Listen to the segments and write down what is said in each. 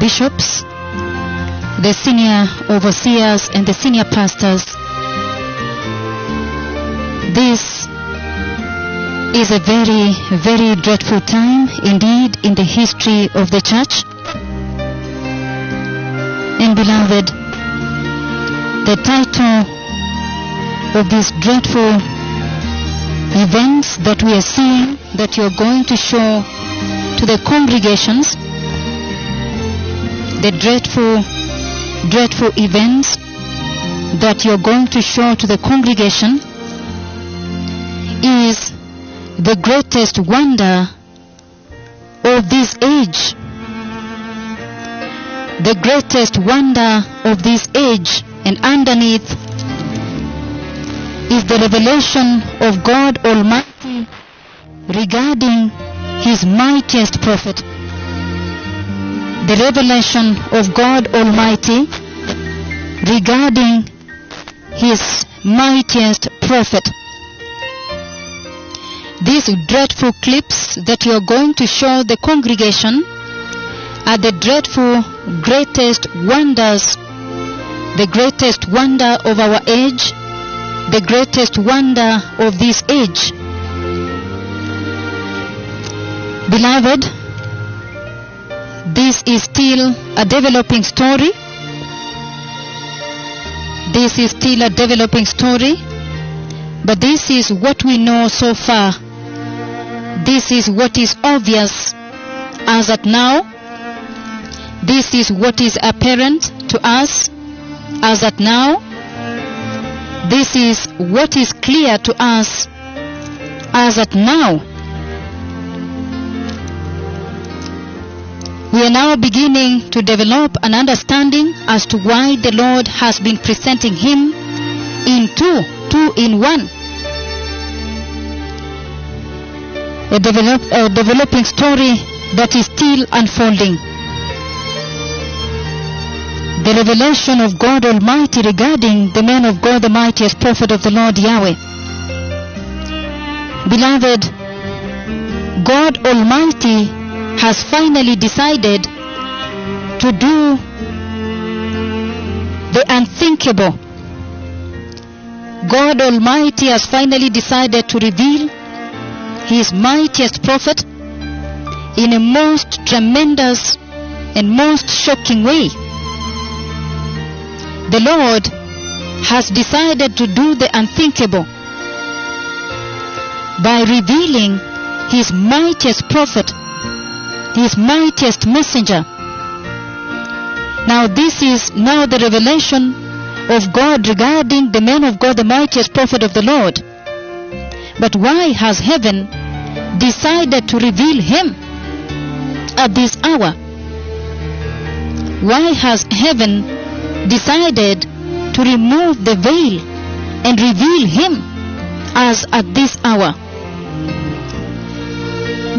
bishops, the senior overseers, and the senior pastors, this is a very, very dreadful time indeed in the history of the church. And beloved, the title of these dreadful events that we are seeing that you're going to show to the congregations, the dreadful, dreadful events that you're going to show to the congregation is the greatest wonder of this age. The greatest wonder of this age, and underneath is the revelation of God Almighty regarding His mightiest prophet. The revelation of God Almighty regarding His mightiest prophet. These dreadful clips that you are going to show the congregation are the dreadful greatest wonders, the greatest wonder of our age, the greatest wonder of this age. Beloved, this is still a developing story. This is still a developing story, but this is what we know so far. This is what is obvious as at now. This is what is apparent to us as at now. This is what is clear to us as at now. We are now beginning to develop an understanding as to why the Lord has been presenting Him in two, two in one. A, develop, a developing story that is still unfolding. The revelation of God Almighty regarding the man of God, the mightiest prophet of the Lord Yahweh. Beloved, God Almighty has finally decided to do the unthinkable. God Almighty has finally decided to reveal His mightiest prophet in a most tremendous and most shocking way. The Lord has decided to do the unthinkable by revealing His mightiest prophet his mightiest messenger. Now, this is now the revelation of God regarding the man of God, the mightiest prophet of the Lord. But why has heaven decided to reveal him at this hour? Why has heaven decided to remove the veil and reveal him as at this hour?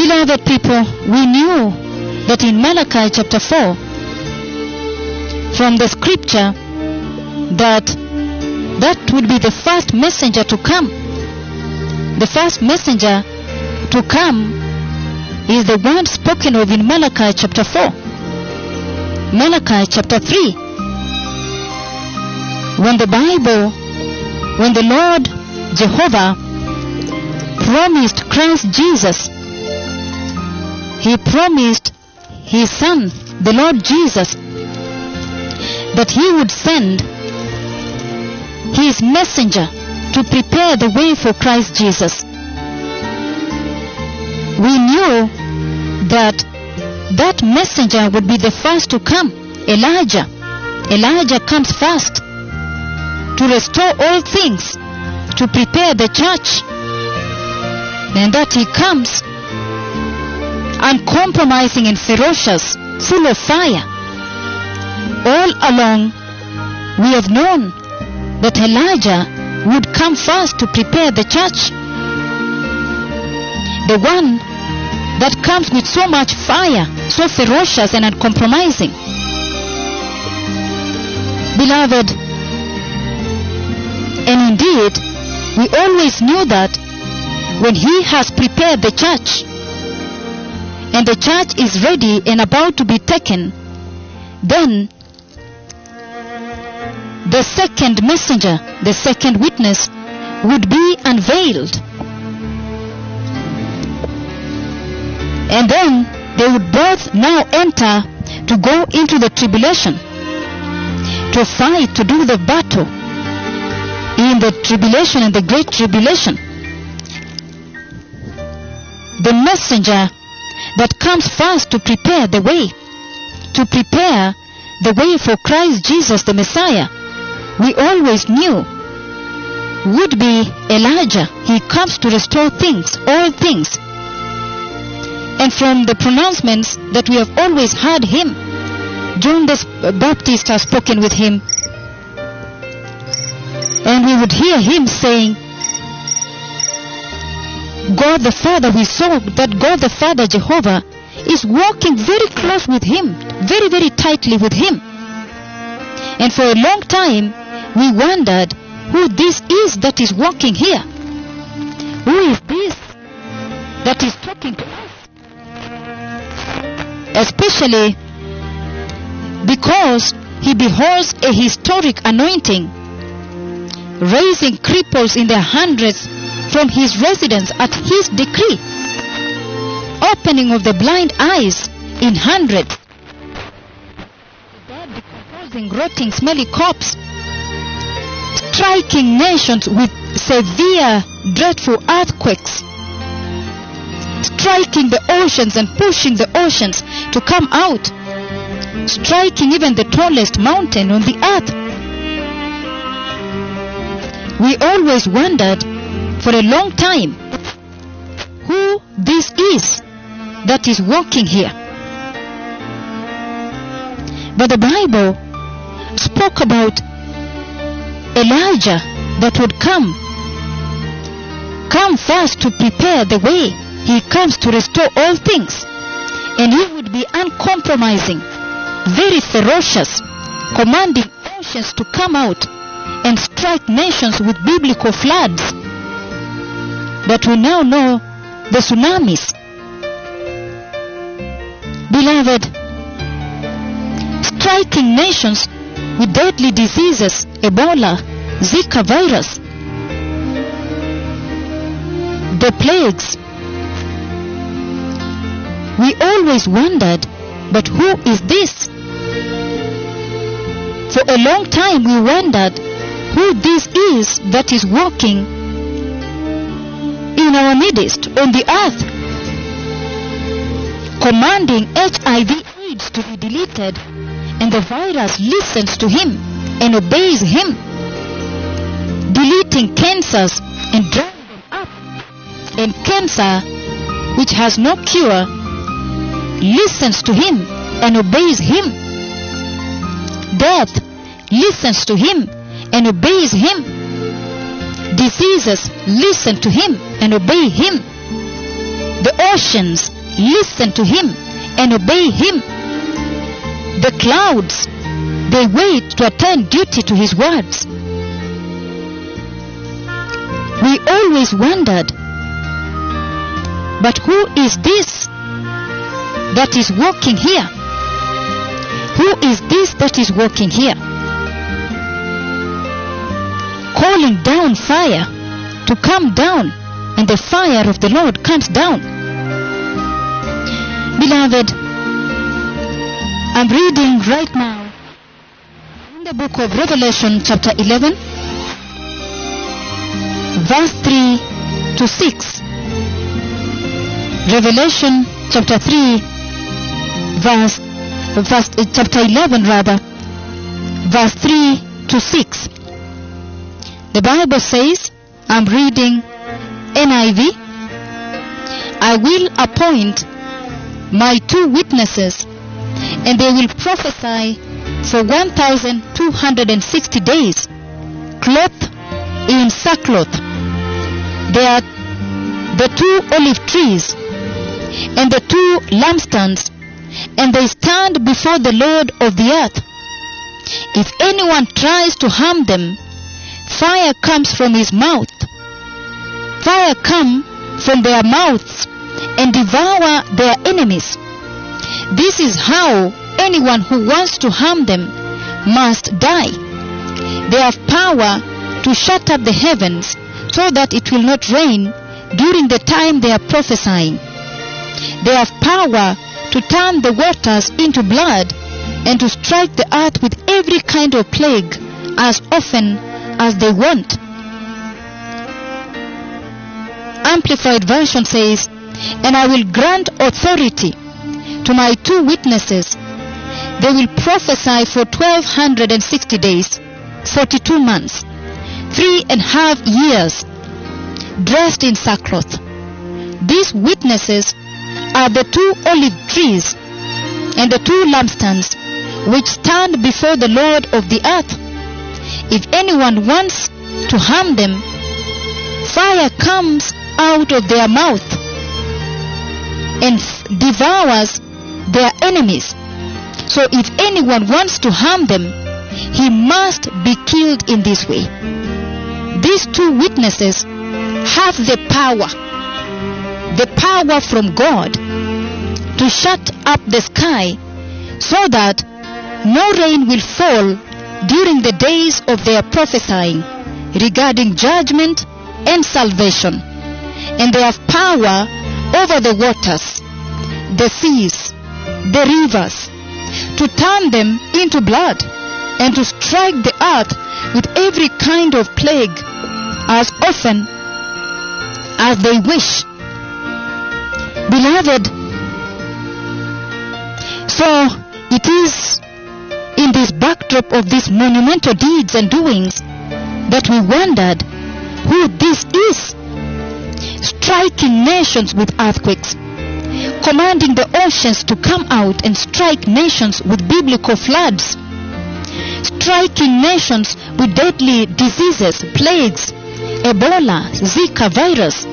Beloved people, we knew that in Malachi chapter 4, from the scripture, that that would be the first messenger to come. The first messenger to come is the one spoken of in Malachi chapter 4. Malachi chapter 3. When the Bible, when the Lord Jehovah promised Christ Jesus he promised his son, the Lord Jesus, that he would send his messenger to prepare the way for Christ Jesus. We knew that that messenger would be the first to come, Elijah. Elijah comes first to restore all things, to prepare the church. And that he comes uncompromising and ferocious, full of fire. All along, we have known that Elijah would come first to prepare the church. The one that comes with so much fire, so ferocious and uncompromising. Beloved, and indeed, we always knew that when he has prepared the church, and the church is ready and about to be taken, then the second messenger, the second witness, would be unveiled. And then they would both now enter to go into the tribulation, to fight, to do the battle in the tribulation and the great tribulation. The messenger that comes first to prepare the way, to prepare the way for Christ Jesus the Messiah, we always knew would be Elijah. He comes to restore things, all things. And from the pronouncements that we have always heard him, John the Baptist has spoken with him. And we would hear him saying, God the Father, we saw that God the Father, Jehovah, is walking very close with him, very, very tightly with him. And for a long time, we wondered who this is that is walking here. Who is this that is talking to us? Especially because he beholds a historic anointing, raising cripples in their hundreds from his residence at his decree, opening of the blind eyes in hundreds, dead decomposing, rotting, smelly corpse, striking nations with severe, dreadful earthquakes, striking the oceans and pushing the oceans to come out, striking even the tallest mountain on the earth. We always wondered for a long time who this is that is walking here. But the Bible spoke about Elijah that would come. Come first to prepare the way. He comes to restore all things. And he would be uncompromising, very ferocious, commanding oceans to come out and strike nations with biblical floods that we now know the tsunamis. Beloved, striking nations with deadly diseases, Ebola, Zika virus, the plagues. We always wondered, but who is this? For a long time we wondered who this is that is walking in our midst on the earth, commanding HIV AIDS to be deleted, and the virus listens to him and obeys him, deleting cancers and driving them up. And cancer, which has no cure, listens to him and obeys him. Death listens to him and obeys him. Diseases listen to him and obey him. The oceans listen to him and obey him. The clouds, they wait to attend duty to his words. We always wondered, but who is this that is walking here? Who is this that is walking here? Calling down fire to come down, and the fire of the Lord comes down. Beloved, I'm reading right now in the book of Revelation, chapter 11, verse 3 to 6. Revelation chapter 3, verse, verse chapter 11 rather, verse 3 to 6. The Bible says, I'm reading NIV, I will appoint my two witnesses, and they will prophesy for 1,260 days, clothed in sackcloth. They are the two olive trees and the two lampstands, and they stand before the Lord of the earth. If anyone tries to harm them, fire comes from his mouth. Fire come from their mouths and devour their enemies. This is how anyone who wants to harm them must die. They have power to shut up the heavens so that it will not rain during the time they are prophesying. They have power to turn the waters into blood and to strike the earth with every kind of plague as often as they want. Amplified Version says, And I will grant authority to my two witnesses. They will prophesy for 1260 days, 42 months, three and a half years, dressed in sackcloth. These witnesses are the two olive trees and the two lampstands which stand before the Lord of the earth. If anyone wants to harm them, fire comes out of their mouth and devours their enemies. So if anyone wants to harm them, he must be killed in this way. These two witnesses have the power, the power from God to shut up the sky so that no rain will fall during the days of their prophesying regarding judgment and salvation. And they have power over the waters, the seas, the rivers, to turn them into blood and to strike the earth with every kind of plague as often as they wish. Beloved, so it is in this backdrop of these monumental deeds and doings that we wondered who this is. Striking nations with earthquakes, commanding the oceans to come out and strike nations with biblical floods, striking nations with deadly diseases, plagues, Ebola, Zika virus,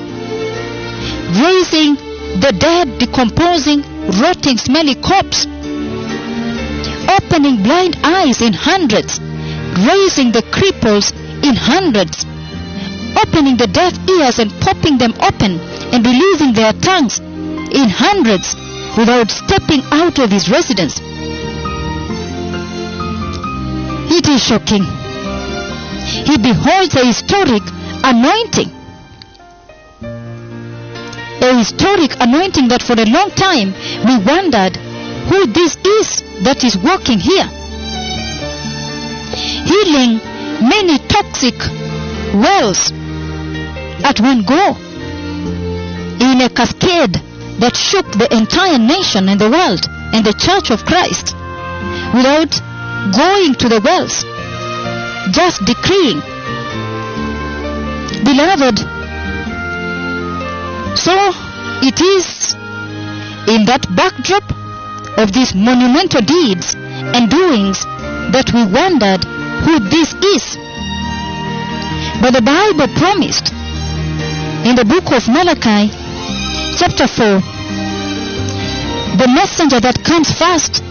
raising the dead, decomposing, rotting, smelly corpse, opening blind eyes in hundreds, raising the cripples in hundreds, opening the deaf ears and popping them open and releasing their tongues in hundreds without stepping out of his residence. It is shocking. He beholds a historic anointing. A historic anointing that for a long time we wondered who this is that is walking here. Healing many toxic wells at one go in a cascade that shook the entire nation and the world and the church of Christ without going to the wells, just decreeing. Beloved, so it is in that backdrop of these monumental deeds and doings that we wondered who this is. But the Bible promised in the book of Malachi, chapter 4, the messenger that comes first,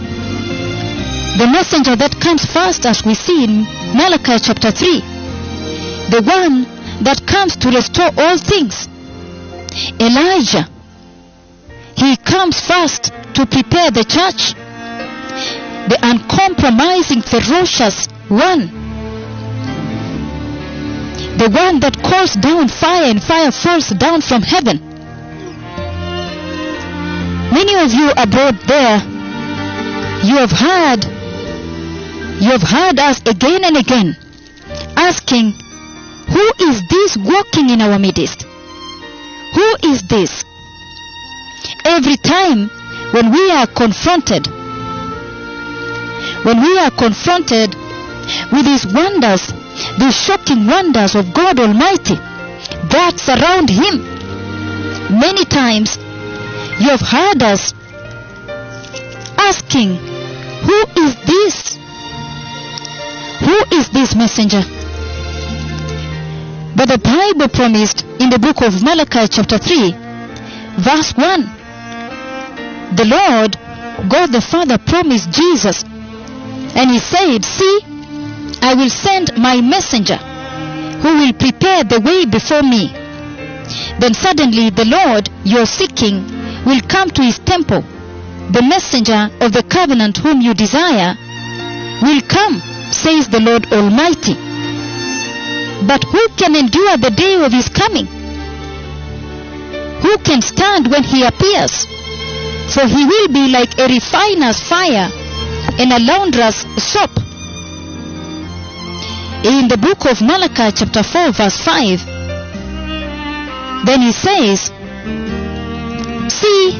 the messenger that comes first, as we see in Malachi chapter 3, the one that comes to restore all things, Elijah. He comes first to prepare the church, the uncompromising, ferocious one, the one that calls down fire and fire falls down from heaven. Many of you abroad there, you have heard, you have heard us again and again asking, who is this walking in our midst? Who is this? Every time when we are confronted, when we are confronted with these wonders, these shocking wonders of God Almighty that surround Him, many times you have heard us asking, Who is this? Who is this messenger? But the Bible promised in the book of Malachi, chapter 3, verse 1, the Lord, God the Father, promised Jesus, and He said, See, I will send my messenger who will prepare the way before me. Then suddenly the Lord you're seeking will come to his temple, the messenger of the covenant whom you desire will come, says the Lord Almighty. But who can endure the day of his coming? Who can stand when he appears? For he will be like a refiner's fire and a launderer's soap. In the book of Malachi, chapter 4, verse 5, then he says, See,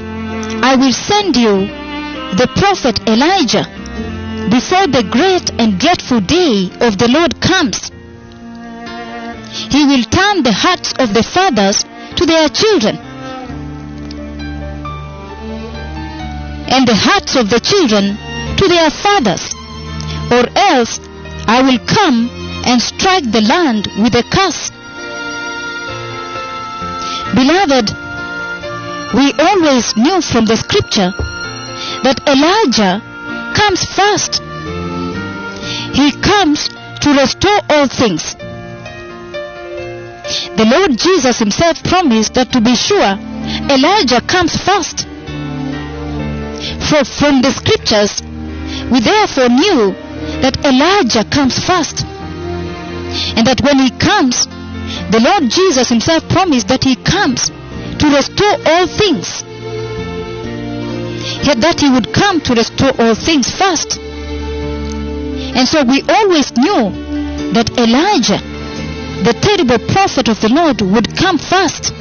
I will send you the prophet Elijah before the great and dreadful day of the Lord comes. He will turn the hearts of the fathers to their children, and the hearts of the children to their fathers, or else I will come and strike the land with a curse. Beloved, we always knew from the scripture that Elijah comes first. He comes to restore all things. The Lord Jesus himself promised that to be sure, Elijah comes first. For from the scriptures, we therefore knew that Elijah comes first. And that when he comes, the Lord Jesus himself promised that he comes to restore all things. Yet that he would come to restore all things first. And so we always knew that Elijah, the terrible prophet of the Lord, would come first.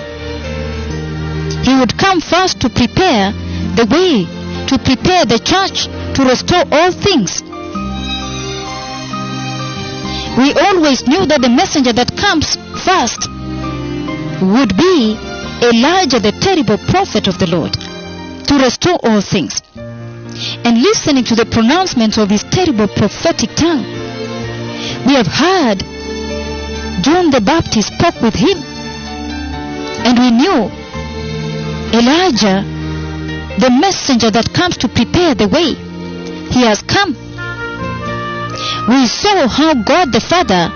He would come first to prepare the way, to prepare the church, to restore all things. We always knew that the messenger that comes first would be Elijah, the terrible prophet of the Lord, to restore all things. And listening to the pronouncements of his terrible prophetic tongue, we have heard John the Baptist spoke with him. And we knew Elijah, the messenger that comes to prepare the way, he has come. We saw how God the Father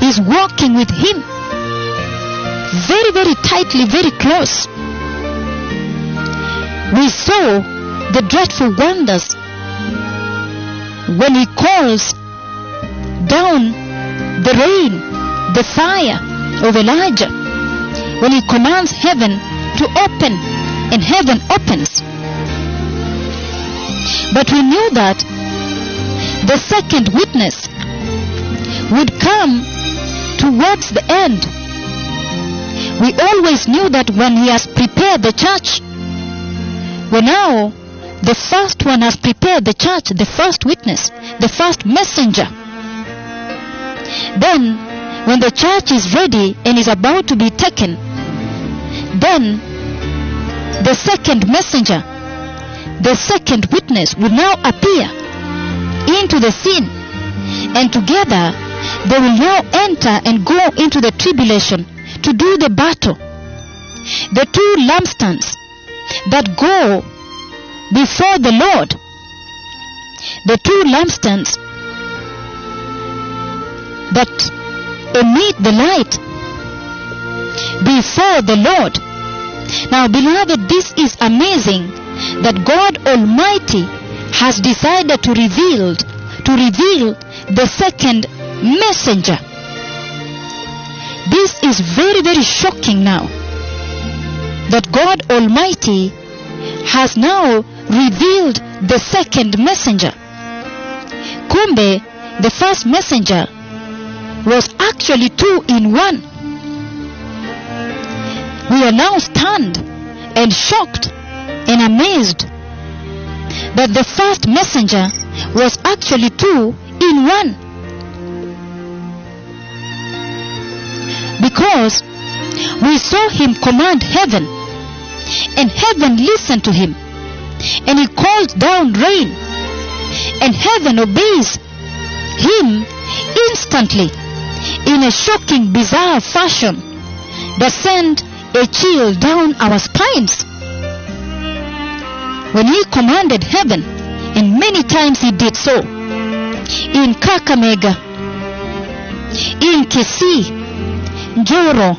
is walking with him very, very tightly, very close. We saw the dreadful wonders when he calls down the rain, the fire of Elijah, when he commands heaven to open and heaven opens. But we knew that the second witness would come towards the end. We always knew that when he has prepared the church, well now the first one has prepared the church, the first witness, the first messenger. Then, when the church is ready and is about to be taken, then the second messenger, the second witness will now appear into the scene. And together they will now enter and go into the tribulation to do the battle. The two lampstands that go before the Lord, the two lampstands that emit the light before the Lord. Now, beloved, this is amazing that God Almighty has decided to reveal to reveal the second messenger. This is very, very shocking now. That God Almighty has now revealed the second messenger. Kumbe, the first messenger was actually two in one. We are now stunned and shocked and amazed that the first messenger was actually two in one. Because we saw him command heaven, and heaven listened to him, and he called down rain, and heaven obeys him instantly in a shocking, bizarre fashion that a chill down our spines. When he commanded heaven, and many times he did so, in Kakamega, in Kisii, Njoro,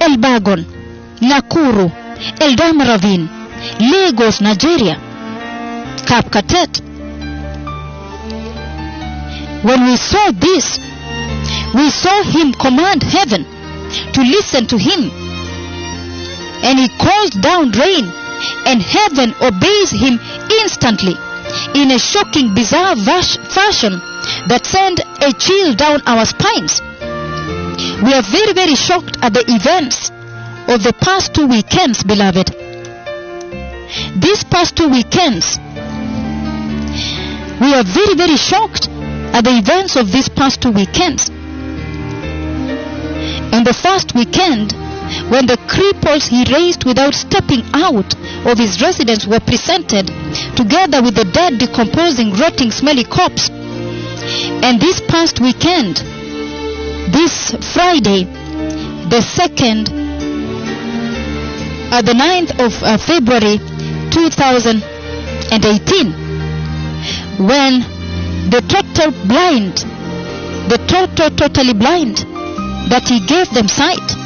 Elburgon, Nakuru, Eldama Ravine, Lagos, Nigeria, Kapkatet. When we saw this, we saw him command heaven to listen to him. And he calls down rain, and heaven obeys him instantly in a shocking, bizarre fashion that sent a chill down our spines. We are very, very shocked at the events of the past two weekends, beloved. These past two weekends, we are very, very shocked at the events of these past two weekends. On the first weekend, when the cripples he raised without stepping out of his residence were presented, together with the dead, decomposing, rotting, smelly corpse. And this past weekend, this Friday, the 2nd, uh, the 9th of uh, February 2018, when the total blind, the total, totally blind, that he gave them sight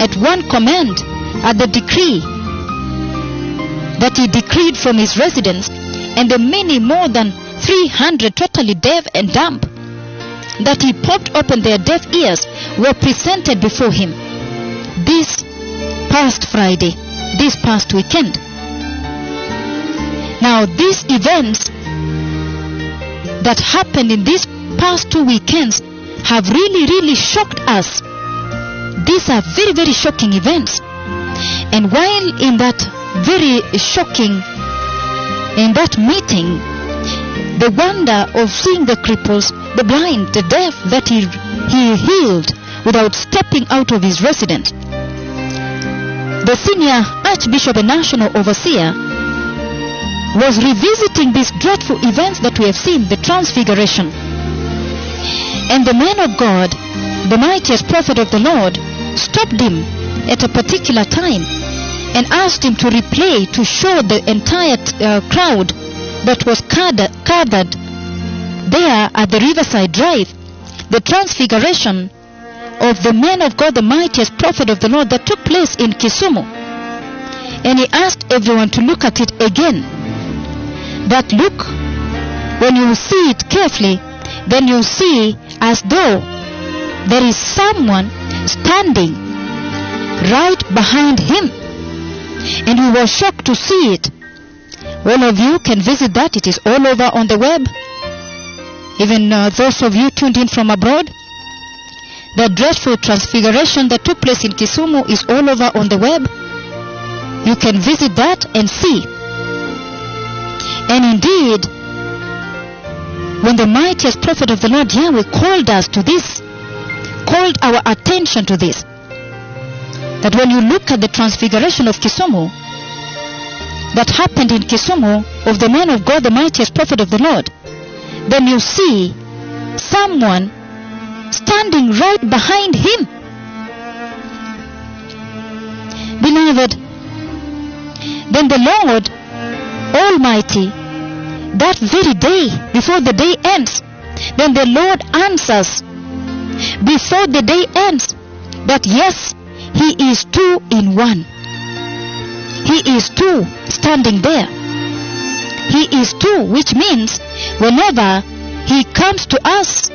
at one command, at the decree that he decreed from his residence, and the many more than 300 totally deaf and dumb that he popped open their deaf ears were presented before him this past Friday, this past weekend. Now, these events that happened in these past two weekends have really, really shocked us. These are very, very shocking events. And while in that very shocking, in that meeting, the wonder of seeing the cripples, the blind, the deaf that he, he healed without stepping out of his residence. The senior Archbishop and National Overseer was revisiting these dreadful events that we have seen, the Transfiguration. And the man of God, the mightiest prophet of the Lord, stopped him at a particular time and asked him to replay to show the entire uh, crowd that was gathered, gathered there at the Riverside Drive the transfiguration of the man of God, the mightiest prophet of the Lord that took place in Kisumu. And he asked everyone to look at it again. That look, when you see it carefully, then you see as though there is someone standing right behind him. And we were shocked to see it. All of you can visit that. It is all over on the web. Even uh, those of you tuned in from abroad. The dreadful transfiguration that took place in Kisumu is all over on the web. You can visit that and see. And indeed, when the mightiest prophet of the Lord Yahweh called us to this, called our attention to this, that when you look at the transfiguration of Kisumu, that happened in Kisumu of the man of God, the mightiest prophet of the Lord, then you see someone standing right behind him. Beloved, then the Lord Almighty, that very day, before the day ends, then the Lord answers before the day ends But yes, He is two in one. He is two standing there. He is two, which means whenever He comes to us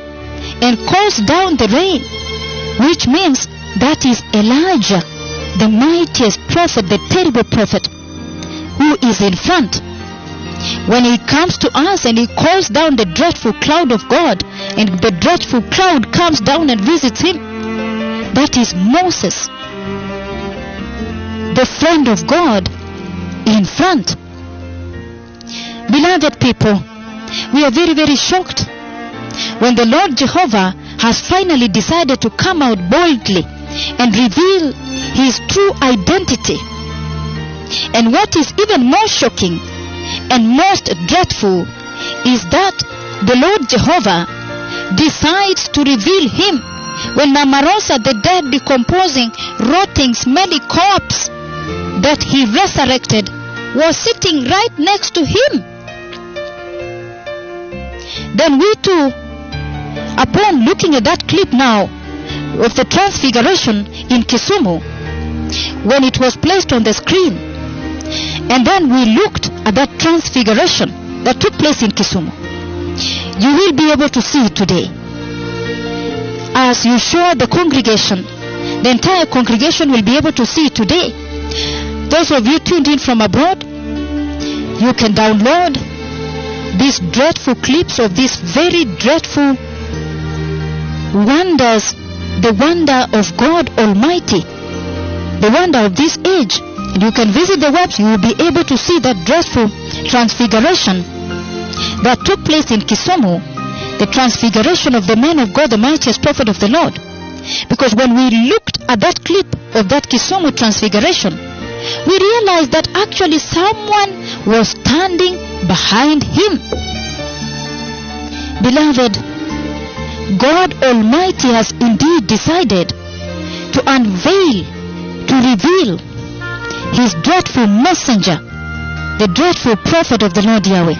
and calls down the rain, which means that is Elijah, the mightiest prophet, the terrible prophet, who is in front. When he comes to us and he calls down the dreadful cloud of God, and the dreadful cloud comes down and visits him, that is Moses, the friend of God, in front. Beloved people, we are very, very shocked when the Lord Jehovah has finally decided to come out boldly and reveal his true identity. And what is even more shocking and most dreadful is that the Lord Jehovah decides to reveal him when Mama Rosa, the dead, decomposing, rotting, smelly corpse that he resurrected, was sitting right next to him. Then we too, upon looking at that clip now of the transfiguration in Kisumu, when it was placed on the screen. And then we looked at that transfiguration that took place in Kisumu. You will be able to see it today. As you show the congregation, the entire congregation will be able to see it today. Those of you tuned in from abroad, you can download these dreadful clips of these very dreadful wonders, the wonder of God Almighty, the wonder of this age. You can visit the website, you will be able to see that dreadful transfiguration that took place in Kisumu, the transfiguration of the man of God, the mightiest prophet of the Lord. Because when we looked at that clip of that Kisumu transfiguration, we realized that actually someone was standing behind him. Beloved, God Almighty has indeed decided to unveil, to reveal his dreadful messenger, the dreadful prophet of the Lord Yahweh.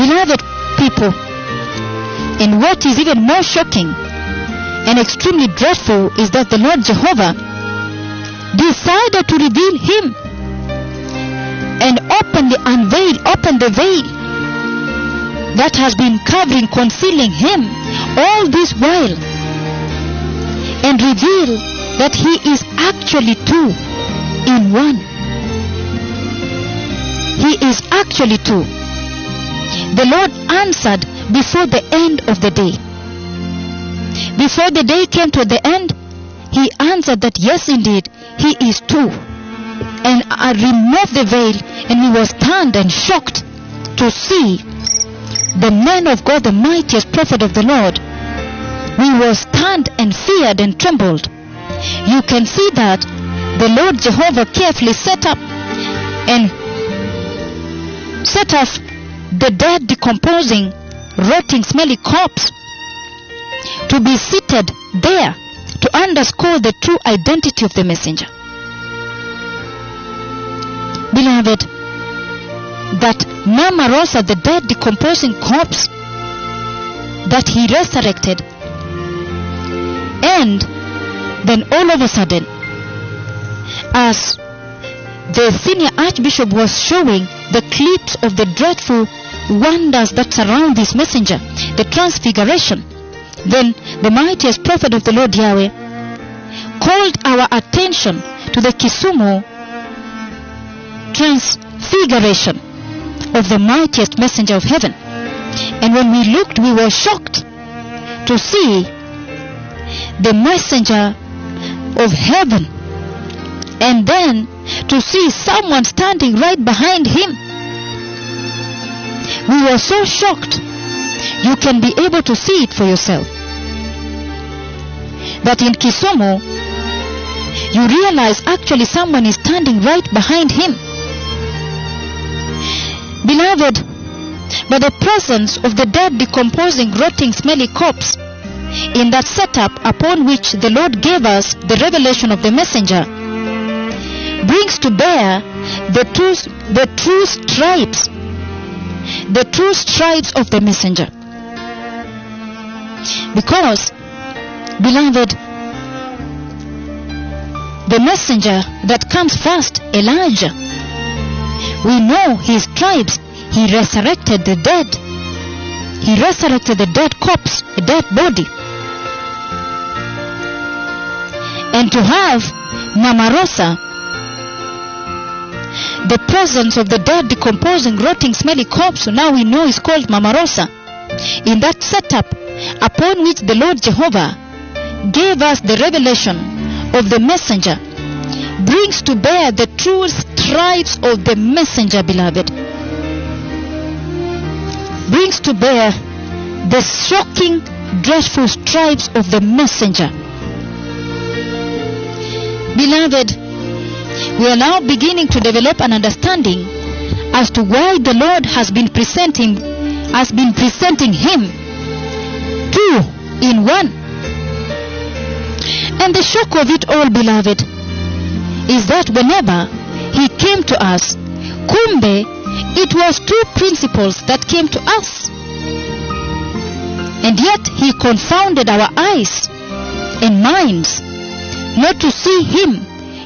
Beloved people, and what is even more shocking and extremely dreadful is that the Lord Jehovah decided to reveal him and open the unveil, open the veil that has been covering, concealing him all this while and reveal that he is actually two in one. He is actually two. The Lord answered before the end of the day. Before the day came to the end, he answered that yes, indeed, he is two. And I removed the veil, and we were stunned and shocked to see the man of God, the mightiest prophet of the Lord. We were stunned and feared and trembled. You can see that the Lord Jehovah carefully set up and set us the dead, decomposing, rotting, smelly corpse to be seated there to underscore the true identity of the messenger. Beloved, that Mama Rosa, the dead, decomposing corpse, that he resurrected, and then all of a sudden, as the senior archbishop was showing the clips of the dreadful wonders that surround this messenger, the transfiguration, then the mightiest prophet of the Lord Yahweh called our attention to the Kisumu transfiguration of the mightiest messenger of heaven. And when we looked, we were shocked to see the messenger of heaven and then to see someone standing right behind him. We were so shocked. You can be able to see it for yourself. That in Kisumu, you realize actually someone is standing right behind him. Beloved, by the presence of the dead, decomposing, rotting, smelly corpse, in that setup upon which the Lord gave us the revelation of the messenger, brings to bear the true, the true stripes, the true stripes of the messenger. Because, beloved, the messenger that comes first, Elijah, we know his tribes. He resurrected the dead. He resurrected the dead corpse, a dead body. And to have Mama Rosa, the presence of the dead, decomposing, rotting, smelly corpse, now we know is called Mama Rosa. In that setup upon which the Lord Jehovah gave us the revelation of the messenger, brings to bear the true stripes of the messenger, beloved. Brings to bear the shocking, dreadful stripes of the messenger. Beloved, we are now beginning to develop an understanding as to why the Lord has been presenting has been presenting him two in one. And the shock of it all, beloved, is that whenever he came to us, kumbe, it was two principles that came to us. And yet he confounded our eyes and minds not to see him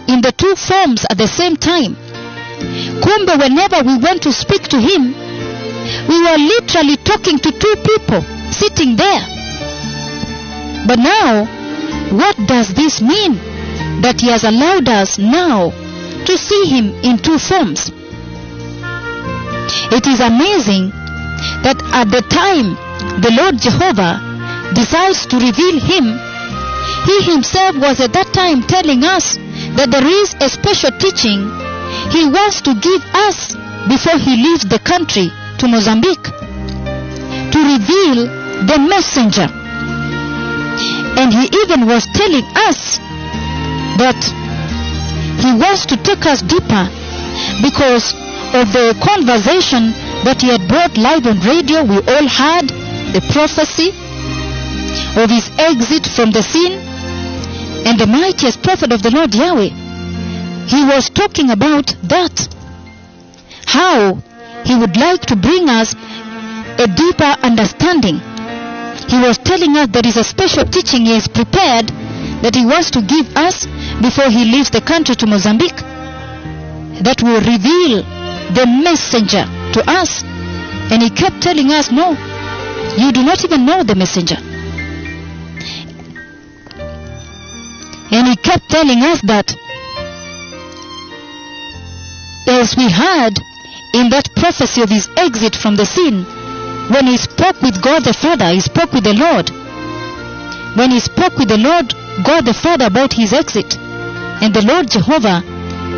in the two forms at the same time. Kumbe, whenever we went to speak to him, we were literally talking to two people sitting there. But now, what does this mean? That he has allowed us now to see him in two forms. It is amazing that at the time the Lord Jehovah decides to reveal him, he himself was at that time telling us that there is a special teaching he wants to give us before he leaves the country to Mozambique to reveal the messenger. And he even was telling us that he wants to take us deeper because of the conversation that he had brought live on radio. We all heard the prophecy of his exit from the scene and the mightiest prophet of the Lord Yahweh. He was talking about that. How he would like to bring us a deeper understanding. He was telling us there is a special teaching he has prepared that he wants to give us before he leaves the country to Mozambique that will reveal the messenger to us. And he kept telling us, No, you do not even know the messenger. Kept telling us that as we heard in that prophecy of his exit from the scene, when he spoke with God the Father, he spoke with the Lord. When he spoke with the Lord, God the Father about his exit, and the Lord Jehovah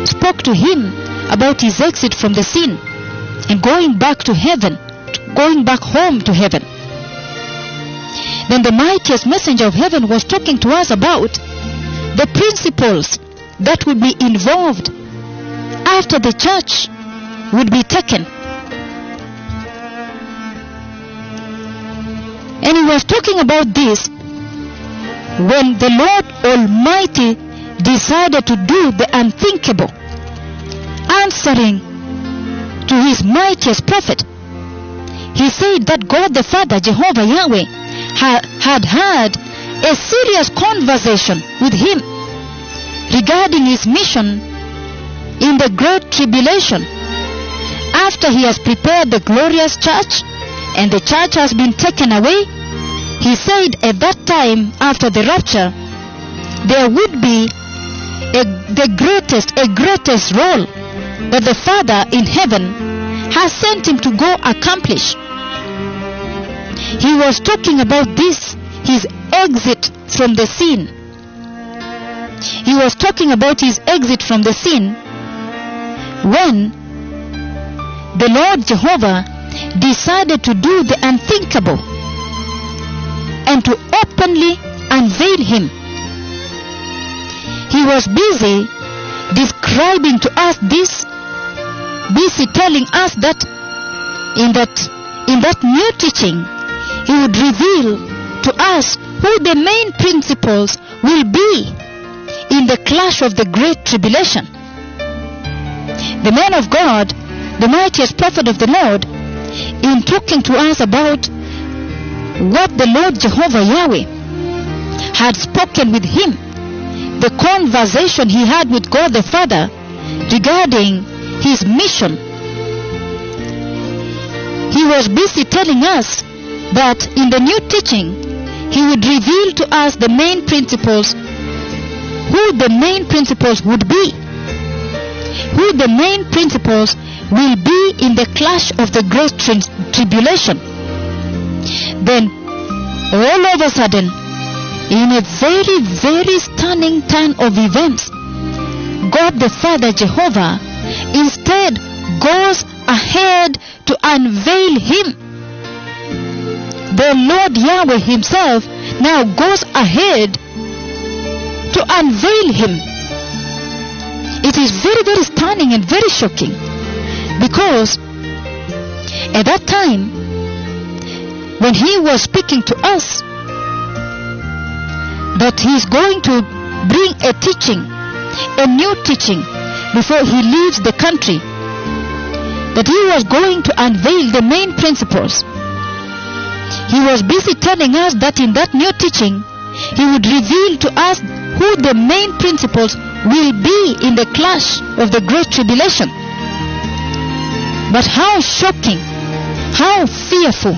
spoke to him about his exit from the scene and going back to heaven, going back home to heaven. Then the mightiest messenger of heaven was talking to us about the principles that would be involved after the church would be taken. And he was talking about this when the Lord Almighty decided to do the unthinkable, answering to his mightiest prophet. He said that God the Father, Jehovah Yahweh, ha- had had a serious conversation with him regarding his mission in the great tribulation. After he has prepared the glorious church and the church has been taken away he said at that time after the rapture there would be a, the greatest a greatest role that the father in heaven has sent him to go accomplish. He was talking about this his exit from the scene he was talking about his exit from the scene when the Lord Jehovah decided to do the unthinkable and to openly unveil him. He was busy describing to us this, busy telling us that in that in that new teaching he would reveal to us who the main principals will be in the clash of the great tribulation. The man of God, the mightiest prophet of the Lord, in talking to us about what the Lord Jehovah Yahweh had spoken with him, the conversation he had with God the Father regarding his mission. He was busy telling us that in the new teaching, he would reveal to us the main principals, who the main principals would be, who the main principals will be in the clash of the great tri- tribulation. Then, all of a sudden, in a very, very stunning turn of events, God the Father Jehovah instead goes ahead to unveil him. The Lord Yahweh himself now goes ahead to unveil him. It is very, very stunning and very shocking because at that time when he was speaking to us that he is going to bring a teaching a new teaching before he leaves the country that he was going to unveil the main principals he was busy telling us that in that new teaching he would reveal to us who the main principals will be in the clash of the great tribulation. But how shocking, how fearful,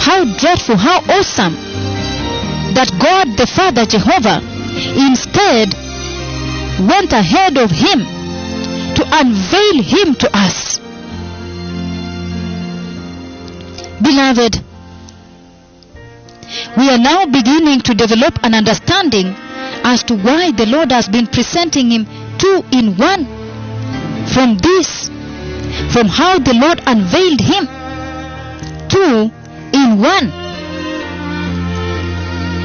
how dreadful, how awesome that God the Father Jehovah instead went ahead of him to unveil him to us. Beloved, we are now beginning to develop an understanding as to why the Lord has been presenting him two in one. From this, from how the Lord unveiled him, two in one.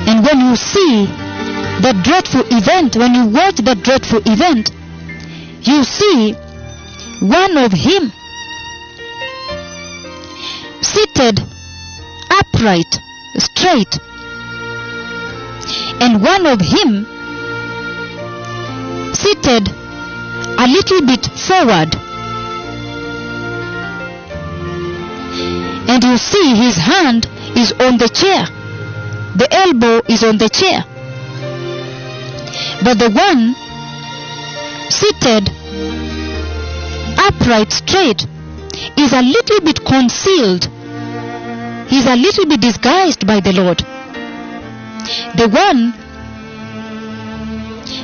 And when you see that dreadful event, when you watch that dreadful event, you see one of him seated upright, straight, and one of him seated a little bit forward. And you see his hand is on the chair, the elbow is on the chair. But the one seated upright straight is a little bit concealed. He's a little bit disguised by the Lord. The one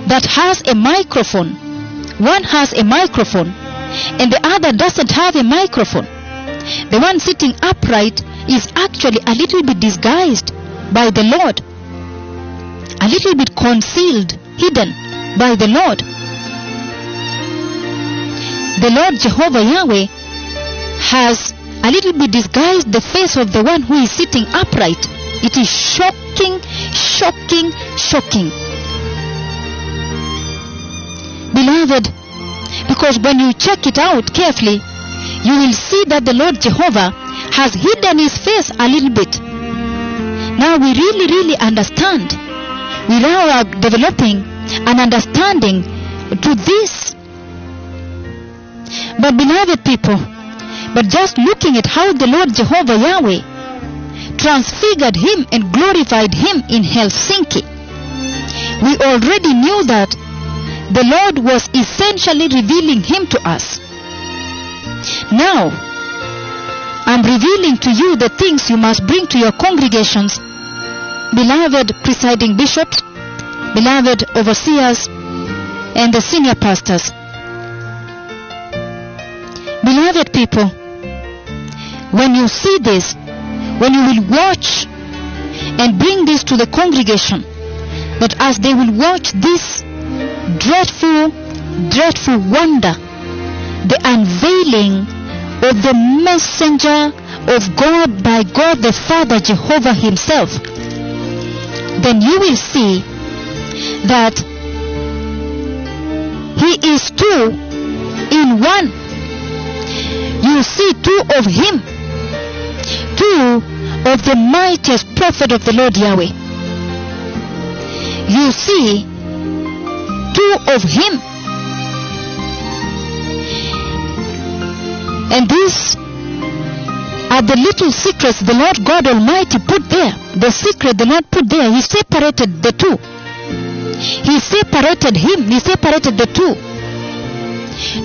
that has a microphone, one has a microphone, and the other doesn't have a microphone. The one sitting upright is actually a little bit disguised by the Lord, a little bit concealed, hidden by the Lord. The Lord Jehovah Yahweh has a little bit disguised the face of the one who is sitting upright. It is shocking, shocking, shocking. Beloved, because when you check it out carefully, you will see that the Lord Jehovah has hidden his face a little bit. Now we really, really understand. We now are developing an understanding to this. But beloved people, but just looking at how the Lord Jehovah Yahweh transfigured him and glorified him in Helsinki, we already knew that the Lord was essentially revealing him to us. Now, I'm revealing to you the things you must bring to your congregations, beloved presiding bishops, beloved overseers, and the senior pastors. Beloved people, when you see this, when you will watch and bring this to the congregation, that as they will watch this dreadful, dreadful wonder, the unveiling of the messenger of God by God the Father Jehovah Himself, then you will see that He is two in one. You see two of Him, two of the mightiest prophet of the Lord Yahweh. You see two of Him. And these are the little secrets the Lord God Almighty put there. The secret the Lord put there. He separated the two. He separated him. He separated the two.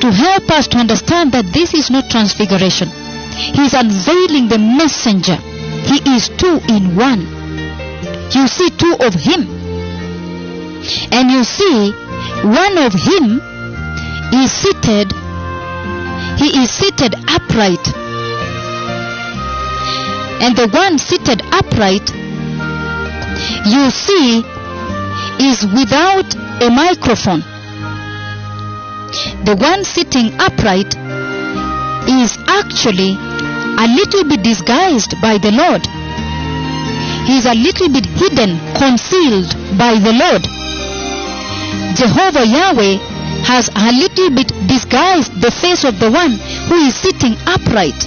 To help us to understand that this is not transfiguration. He is unveiling the messenger. He is two in one. You see two of him. And you see one of him is seated he is seated upright. And the one seated upright, you see, is without a microphone. The one sitting upright is actually a little bit disguised by the Lord. He is a little bit hidden, concealed by the Lord. Jehovah Yahweh has a little bit disguised the face of the one who is sitting upright.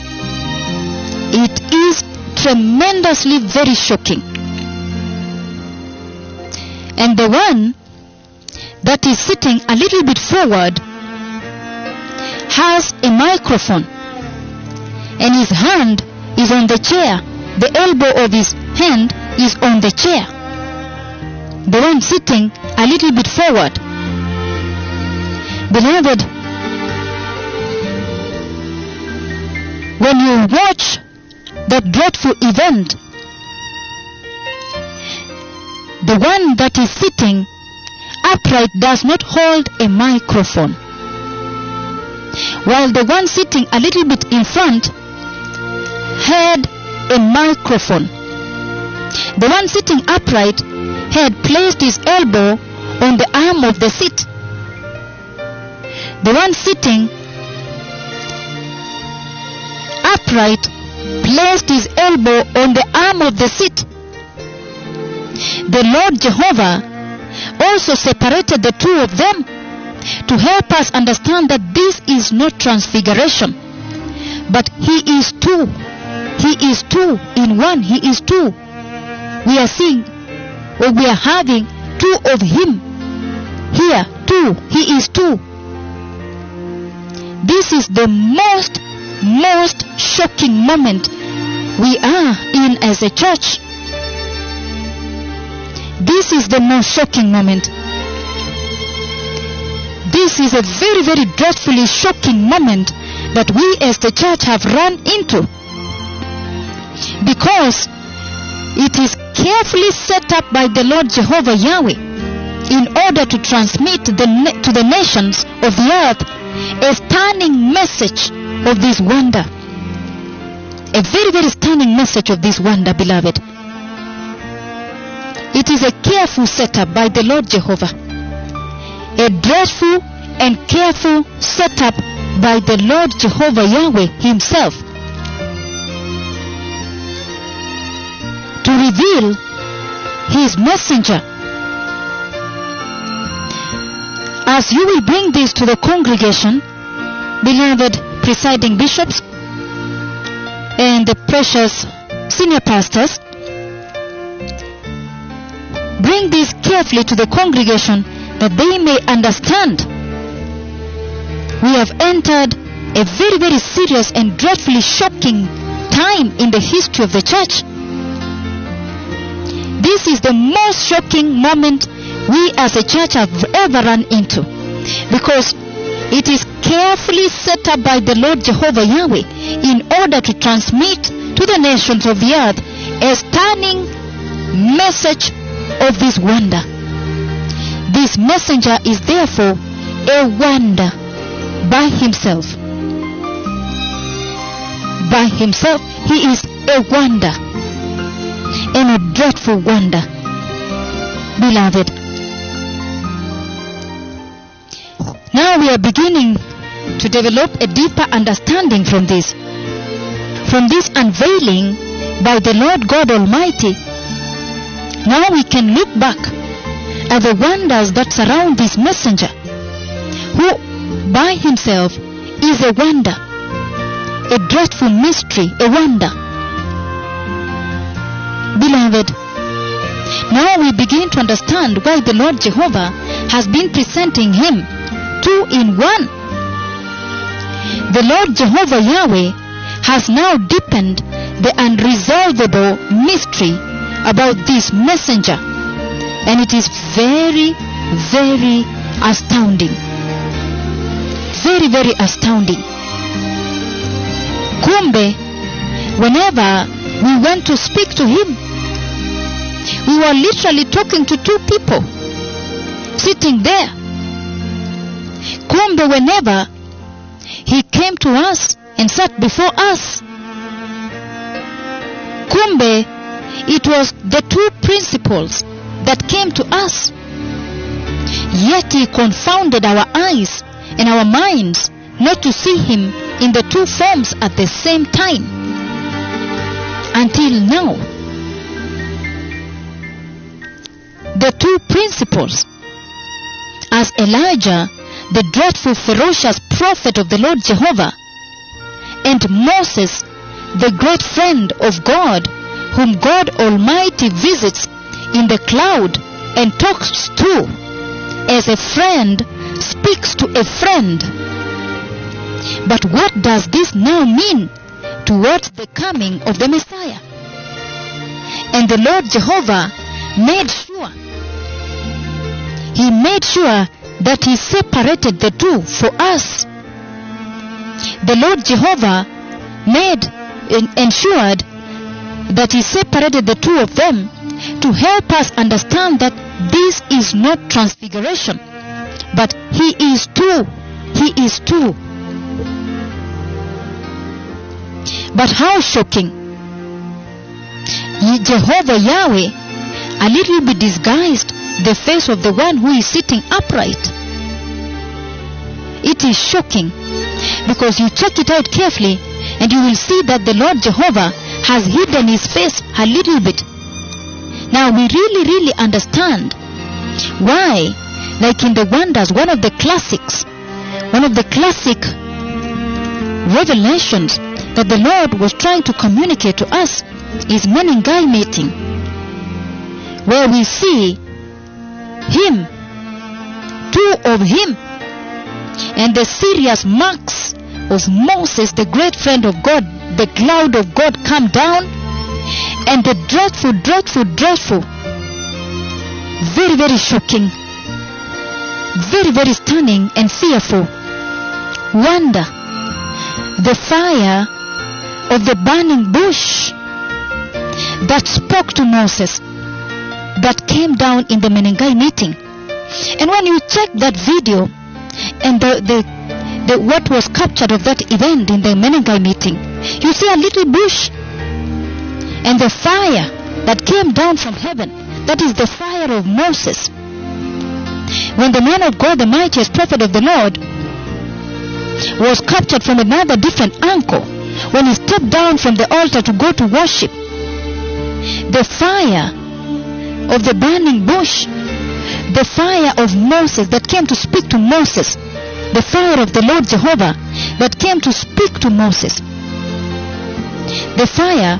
It is tremendously very shocking. And the one that is sitting a little bit forward has a microphone and his hand is on the chair. The elbow of his hand is on the chair. The one sitting a little bit forward. Beloved, when you watch that dreadful event, the one that is sitting upright does not hold a microphone, while the one sitting a little bit in front had a microphone. The one sitting upright had placed his elbow on the arm of the seat. The one sitting upright placed his elbow on the arm of the seat. The Lord Jehovah also separated the two of them to help us understand that this is not transfiguration, but He is two. He is two in one. He is two. We are seeing, or we are having two of Him here. Two. He is two. This is the most, most shocking moment we are in as a church. This is the most shocking moment. This is a very, very dreadfully shocking moment that we as the church have run into. Because it is carefully set up by the Lord Jehovah Yahweh in order to transmit the to the nations of the earth a stunning message of this wonder. A very, very stunning message of this wonder, beloved. It is a careful setup by the Lord Jehovah. A dreadful and careful setup by the Lord Jehovah Yahweh Himself reveal His messenger. As you will bring this to the congregation, beloved presiding bishops and the precious senior pastors, bring this carefully to the congregation that they may understand. We have entered a very, very serious and dreadfully shocking time in the history of the church. This is the most shocking moment we as a church have ever run into because it is carefully set up by the Lord Jehovah Yahweh in order to transmit to the nations of the earth a stunning message of this wonder. This messenger is therefore a wonder by himself. By himself, he is a wonder and a dreadful wonder. Beloved, now we are beginning to develop a deeper understanding from this. From this unveiling by the Lord God Almighty, now we can look back at the wonders that surround this messenger, who by himself is a wonder, a dreadful mystery, a wonder. Now we begin to understand why the Lord Jehovah has been presenting him two in one. The Lord Jehovah Yahweh has now deepened the unresolvable mystery about this messenger, and it is very, very astounding. Very, very astounding. Kumbe, whenever we went to speak to him, we were literally talking to two people sitting there. Kumbe, whenever he came to us and sat before us, Kumbe, it was the two principals that came to us. Yet he confounded our eyes and our minds not to see him in the two forms at the same time. Until now, the two principals as Elijah, the dreadful, ferocious prophet of the Lord Jehovah, and Moses, the great friend of God, whom God Almighty visits in the cloud and talks to, as a friend speaks to a friend. But what does this now mean towards the coming of the Messiah? And the Lord Jehovah made sure he made sure that he separated the two for us. The Lord Jehovah made and ensured that he separated the two of them to help us understand that this is not transfiguration, but he is two. He is two. But how shocking! Jehovah Yahweh a little bit disguised the face of the one who is sitting upright. It is shocking because you check it out carefully and you will see that the Lord Jehovah has hidden his face a little bit. Now we really, really understand why, like in the Wonders, one of the classics, one of the classic revelations that the Lord was trying to communicate to us is Menengai meeting, where we see Him, two of Him, and the serious marks of Moses, the great friend of God, the cloud of God come down, and the dreadful, dreadful, dreadful, very, very shocking, very, very stunning and fearful. Wonder, the fire of the burning bush that spoke to Moses, that came down in the Menengai meeting. And when you check that video and the, the, the what was captured of that event in the Menengai meeting, you see a little bush and the fire that came down from heaven. That is the fire of Moses. When the man of God, the mightiest prophet of the Lord, was captured from another different angle, when he stepped down from the altar to go to worship, the fire of the burning bush, the fire of Moses that came to speak to Moses, the fire of the Lord Jehovah that came to speak to Moses, the fire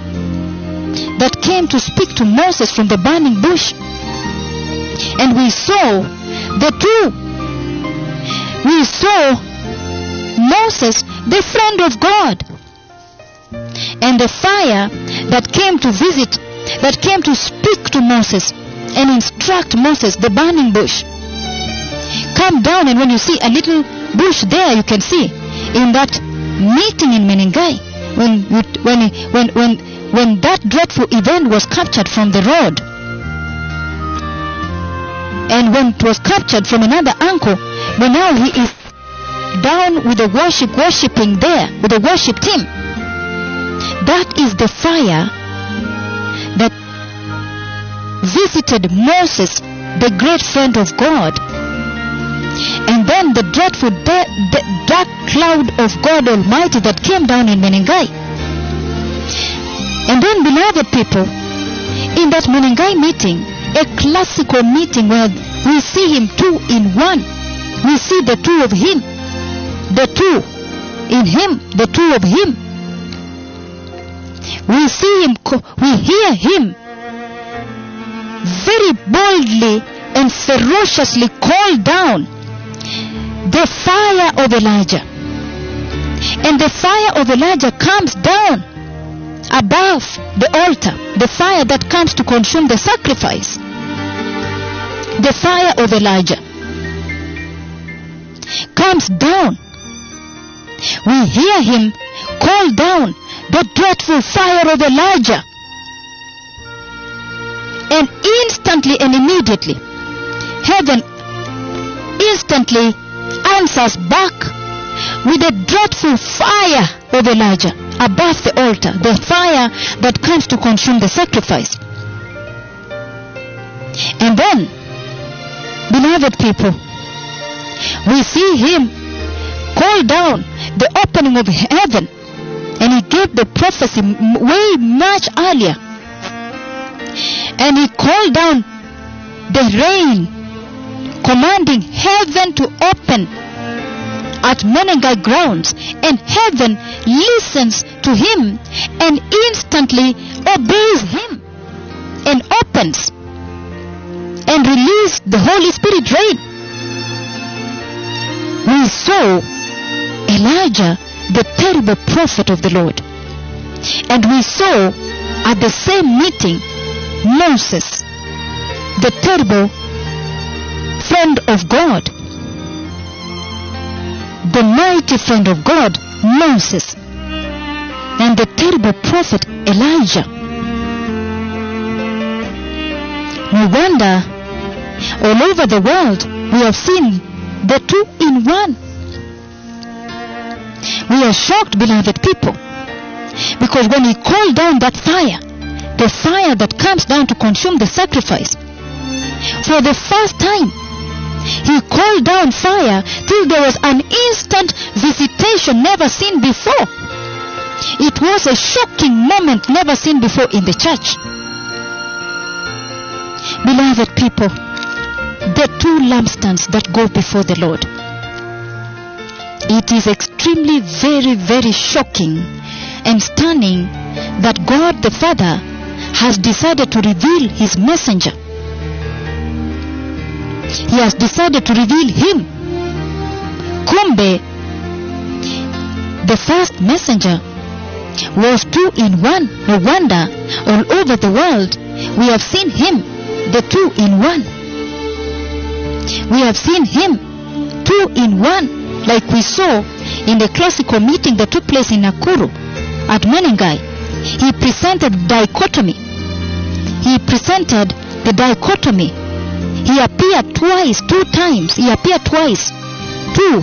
that came to speak to Moses from the burning bush. And we saw the two. We saw Moses, the friend of God, and the fire that came to visit, that came to speak to Moses and instruct Moses, the burning bush. Come down, and when you see a little bush there, you can see in that meeting in Menengai, when when when when when that dreadful event was captured from the road, and when it was captured from another uncle, but now he is down with the worship, worshiping there with the worship team. That is the fire that visited Moses, the great friend of God. And then the dreadful de- de- dark cloud of God Almighty that came down in Menengai. And then, beloved people, in that Menengai meeting, a classical meeting where we see him two in one, we see the two of him, the two in him, the two of him. We see him, we hear him very boldly and ferociously call down the fire of Elijah. And the fire of Elijah comes down above the altar, the fire that comes to consume the sacrifice. The fire of Elijah comes down. We hear him call down the dreadful fire of Elijah. And instantly and immediately, heaven instantly answers back with the dreadful fire of Elijah above the altar, the fire that comes to consume the sacrifice. And then, beloved people, we see him call down the opening of heaven, and he gave the prophecy way much earlier. And he called down the rain, commanding heaven to open at Menengai grounds, and heaven listens to him and instantly obeys him and opens and release the Holy Spirit rain. We saw Elijah, the terrible prophet of the Lord. And we saw at the same meeting Moses, the terrible friend of God, the mighty friend of God, Moses, and the terrible prophet Elijah. No wonder all over the world we have seen the two in one. We are shocked, beloved people, because when he called down that fire, the fire that comes down to consume the sacrifice, for the first time, he called down fire till there was an instant visitation never seen before. It was a shocking moment never seen before in the church. Beloved people, the two lampstands that go before the Lord. It is extremely very, very shocking and stunning that God the Father has decided to reveal his messenger. He has decided to reveal him. Kumbe, the first messenger was two in one. No wonder all over the world we have seen him, the two in one. We have seen him, two in one, like we saw in the classical meeting that took place in Nakuru at Menengai. He presented dichotomy. He presented the dichotomy. He appeared twice, two times. He appeared twice. Two,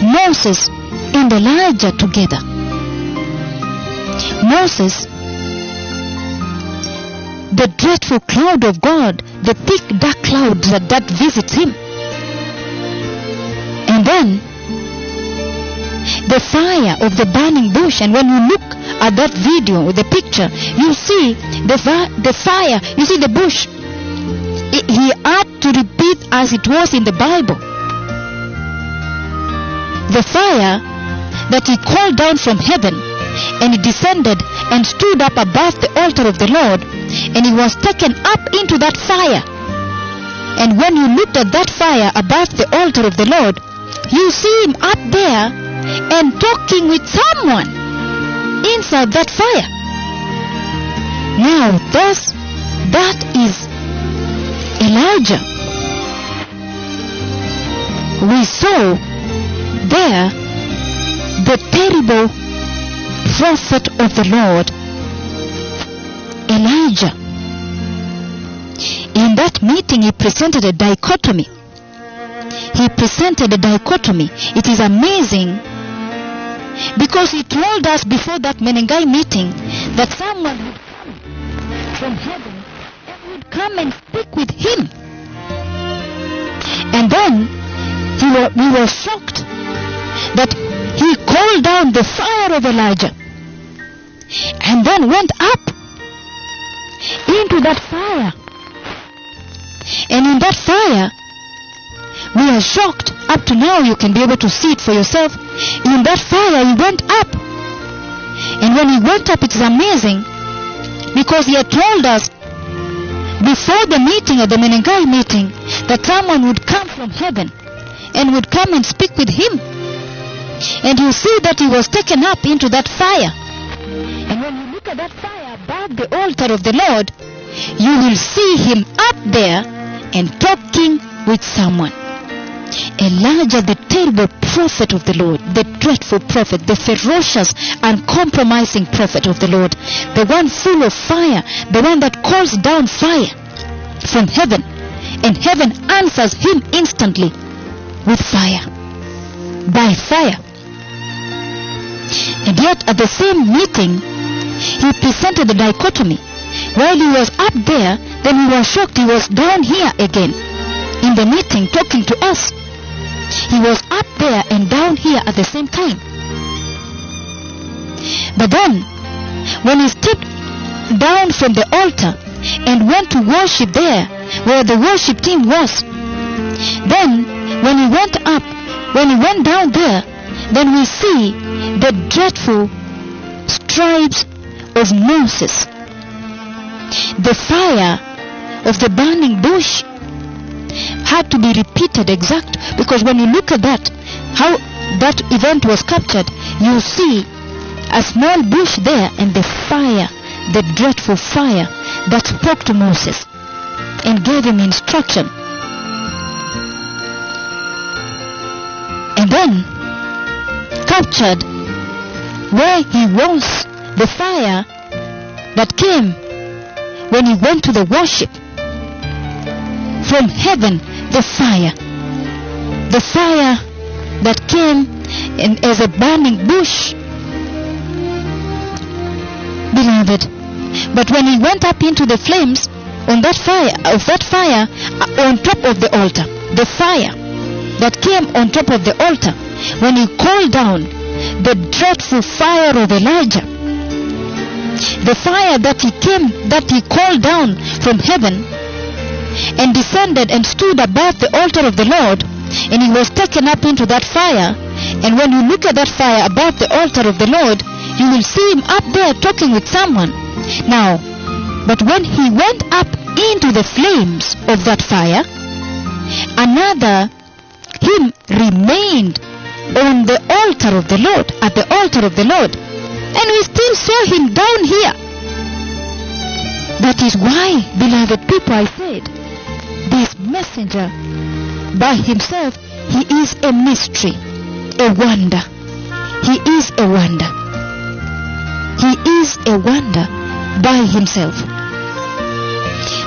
Moses and Elijah together. Moses, the dreadful cloud of God, the thick dark cloud that, that visits him. And then the fire of the burning bush. And when you look at that video, the picture, you see the, fi- the fire, you see the bush. I- he had to repeat as it was in the Bible. The fire that he called down from heaven and he descended and stood up above the altar of the Lord and he was taken up into that fire. And when you looked at that fire above the altar of the Lord, you see him up there and talking with someone inside that fire. Now, thus, that is Elijah. We saw there the terrible prophet of the Lord, Elijah. In that meeting, he presented a dichotomy. He presented a dichotomy. It is amazing because he told us before that Menengai meeting that someone would come from heaven and would come and speak with him. And then he were, we were shocked that he called down the fire of Elijah and then went up into that fire. And in that fire, we are shocked. Up to now, you can be able to see it for yourself. In that fire, he went up. And when he went up, it is amazing because he had told us before the meeting at the Menengai meeting that someone would come from heaven and would come and speak with him. And you see that he was taken up into that fire. And when you look at that fire above the altar of the Lord, you will see him up there and talking with someone. Elijah, the terrible prophet of the Lord, the dreadful prophet, the ferocious, uncompromising prophet of the Lord, the one full of fire, the one that calls down fire from heaven, and heaven answers him instantly with fire, by fire. And yet, at the same meeting, he presented the dichotomy. While he was up there, then he was shocked he was down here again in the meeting talking to us. He was up there and down here at the same time. But then, when he stepped down from the altar and went to worship there where the worship team was, then when he went up, when he went down there, then we see the dreadful stripes of Moses. The fire of the burning bush had to be repeated exact because when you look at that, how that event was captured, you see a small bush there and the fire, the dreadful fire that spoke to Moses and gave him instruction. And then captured where he was, the fire that came when he went to the worship. From heaven, the fire. The fire that came in, as a burning bush. Beloved, but when he went up into the flames on that fire, of that fire, uh, on top of the altar, the fire that came on top of the altar, when he called down the dreadful fire of Elijah, the fire that he came, that he called down from heaven and descended and stood above the altar of the Lord, and he was taken up into that fire. And when you look at that fire above the altar of the Lord, you will see him up there talking with someone. Now, but when he went up into the flames of that fire, another him remained on the altar of the Lord, at the altar of the Lord. And we still saw him down here. That is why, beloved people, I said, this messenger by himself, he is a mystery, a wonder. He is a wonder. He is a wonder by himself.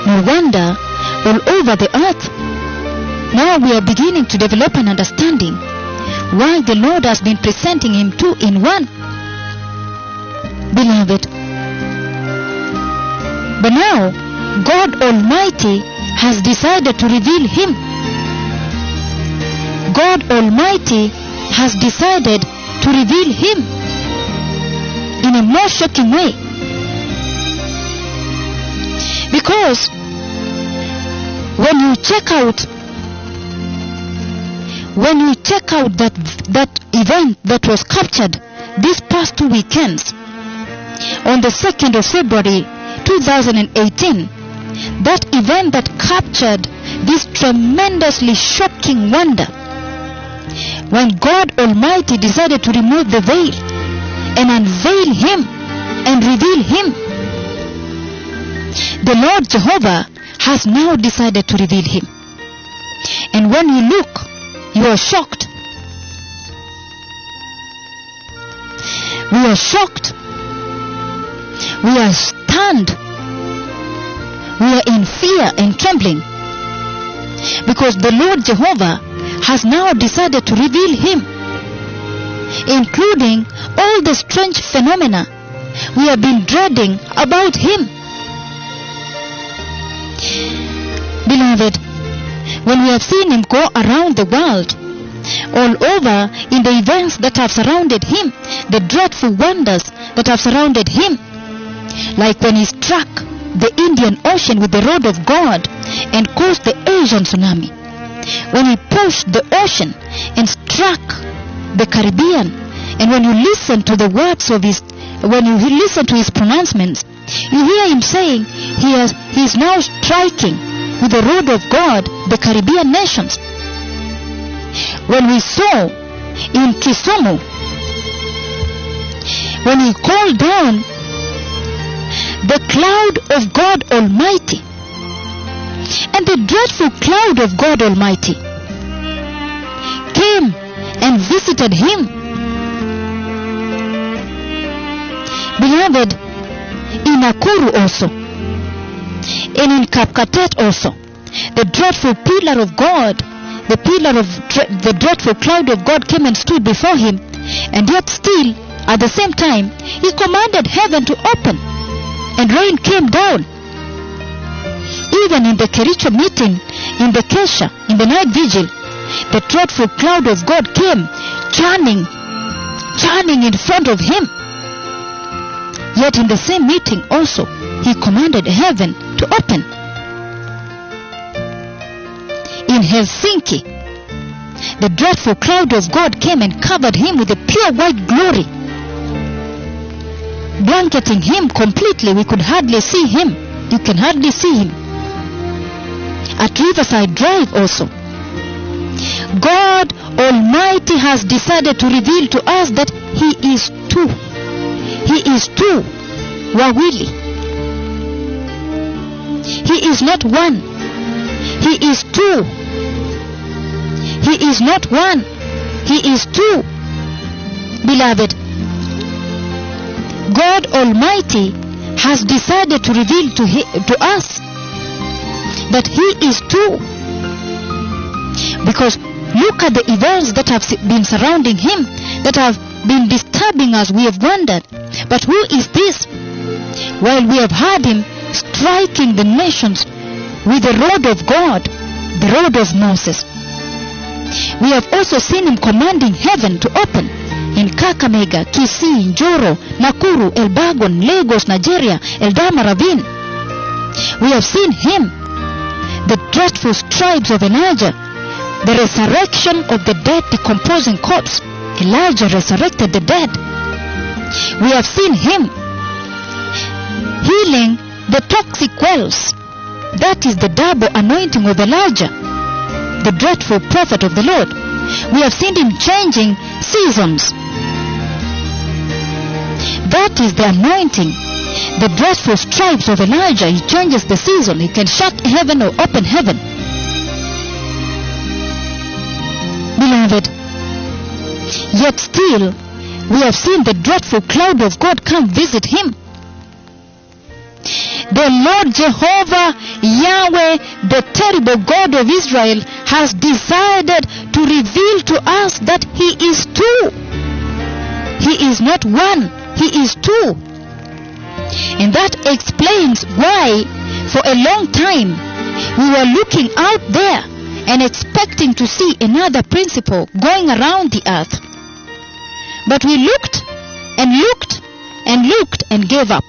No wonder all over the earth. Now we are beginning to develop an understanding why the Lord has been presenting him two in one. Beloved. But now, God Almighty has decided to reveal him. God Almighty has decided to reveal him in a more shocking way. Because when you check out when you check out that that event that was captured these past two weekends on the 2nd of February 2018 that event that captured this tremendously shocking wonder. When God Almighty decided to remove the veil and unveil him and reveal him the Lord Jehovah has now decided to reveal him. And when you look you are shocked. We are shocked. We are stunned we are in fear and trembling. Because the Lord Jehovah has now decided to reveal him including all the strange phenomena we have been dreading about him. Beloved when we have seen him go around the world all over in the events that have surrounded him the dreadful wonders that have surrounded him like when he struck the Indian Ocean with the rod of God and caused the Asian tsunami. When he pushed the ocean and struck the Caribbean, and when you listen to the words of his, when you listen to his pronouncements, you hear him saying he has, he is now striking with the rod of God the Caribbean nations. When we saw in Kisumu, when he called down the cloud of God Almighty. And the dreadful cloud of God Almighty came and visited him. Beloved, in Nakuru also, and in Kapkatet also, the dreadful pillar of God, the pillar of the dreadful cloud of God came and stood before him, and yet still, at the same time, he commanded heaven to open and rain came down. Even in the Kericho meeting, in the Kesha, in the night vigil, the dreadful cloud of God came, churning, churning in front of him. Yet in the same meeting also, he commanded heaven to open. In Helsinki, the dreadful cloud of God came and covered him with a pure white glory blanketing him completely. We could hardly see him. You can hardly see him. At Riverside Drive also. God Almighty has decided to reveal to us that He is two. He is two. Wawili. He is not one. He is two. He is not one. he is two. Beloved, God Almighty has decided to reveal to, he, to us that He is two. Because look at the events that have been surrounding Him, that have been disturbing us. We have wondered, but who is this? While we have heard Him striking the nations with the rod of God, the rod of Moses. We have also seen Him commanding heaven to open in Kakamega, Kisii, Njoro, Nakuru, Elburgon, Lagos, Nigeria, Eldama Ravine. We have seen him, the dreadful stripes of Elijah, the resurrection of the dead decomposing corpse. Elijah resurrected the dead. We have seen him healing the toxic wells. That is the double anointing of Elijah, the dreadful prophet of the Lord. We have seen him changing seasons. That is the anointing. The dreadful stripes of Elijah. He changes the season. He can shut heaven or open heaven. Beloved, yet still we have seen the dreadful cloud of God come visit him. The Lord Jehovah Yahweh, the terrible God of Israel, has decided to reveal to us that He is two. He is not one, He is two. And that explains why, for a long time, we were looking out there and expecting to see another principal going around the earth. But we looked and looked and looked and gave up.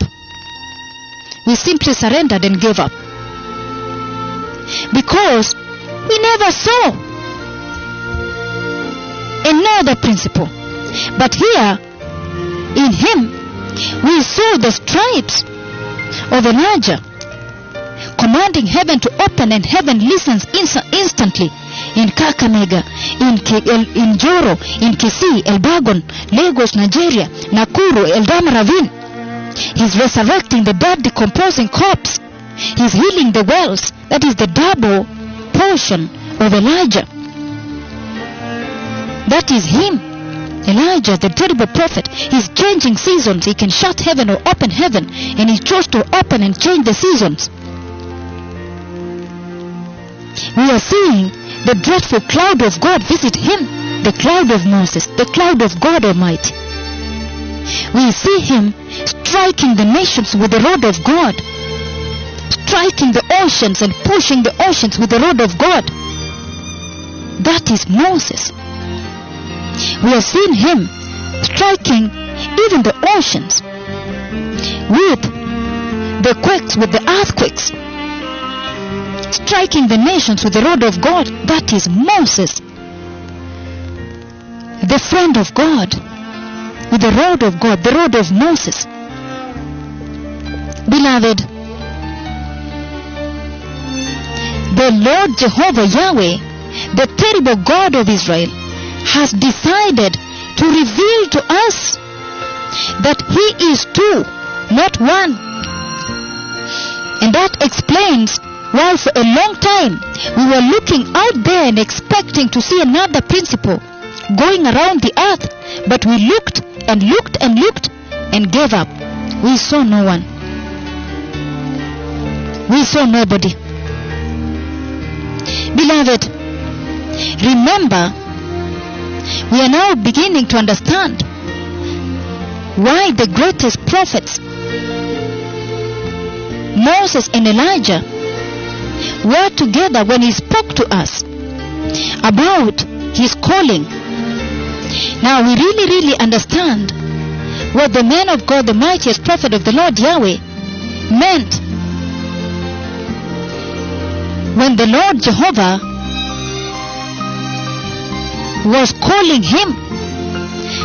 We simply surrendered and gave up. Because we never saw another principal. But here, in him, we saw the stripes of Elijah commanding heaven to open and heaven listens inst- instantly in Kakamega, in, K- in Njoro, in Kisii, Elburgon, Lagos, Nigeria, Nakuru, Eldama Ravine. He's resurrecting the dead decomposing corpse. He's healing the wells. That is the double portion of Elijah. That is him. Elijah, the terrible prophet, he's changing seasons. He can shut heaven or open heaven, and he chose to open and change the seasons. We are seeing the dreadful cloud of God visit him, the cloud of Moses, the cloud of God Almighty. We see him striking the nations with the rod of God, striking the oceans and pushing the oceans with the rod of God. That is Moses. We have seen him striking even the oceans with the quakes, with the earthquakes, striking the nations with the rod of God. That is Moses, the friend of God, with the rod of God, the rod of Moses. Beloved, the Lord Jehovah Yahweh, the terrible God of Israel, has decided to reveal to us that He is two, not one. And that explains why for a long time we were looking out there and expecting to see another principal going around the earth, but we looked and looked and looked and gave up. We saw no one. We saw nobody. Beloved, remember, we are now beginning to understand why the greatest prophets, Moses and Elijah, were together when he spoke to us about his calling. Now we really, really understand what the man of God, the mightiest prophet of the Lord Yahweh, meant when the Lord Jehovah was calling him.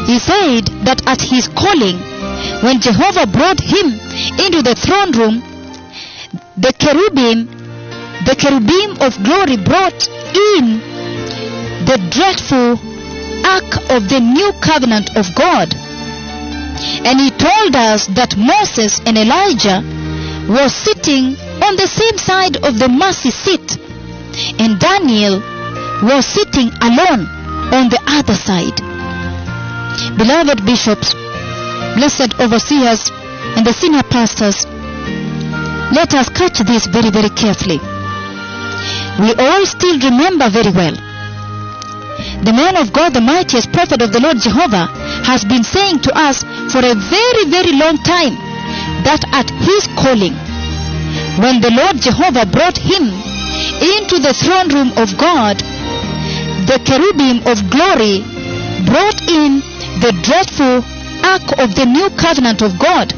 He said that at his calling, when Jehovah brought him into the throne room, the cherubim, the cherubim of glory brought in the dreadful ark of the new covenant of God. And he told us that Moses and Elijah were sitting on the same side of the mercy seat, and Daniel was sitting alone on the other side. Beloved bishops, blessed overseers, and the senior pastors, let us catch this very, very carefully. We all still remember very well. The man of God, the mightiest prophet of the Lord Jehovah, has been saying to us for a very, very long time that at his calling, when the Lord Jehovah brought him into the throne room of God, the cherubim of glory brought in the dreadful ark of the new covenant of God.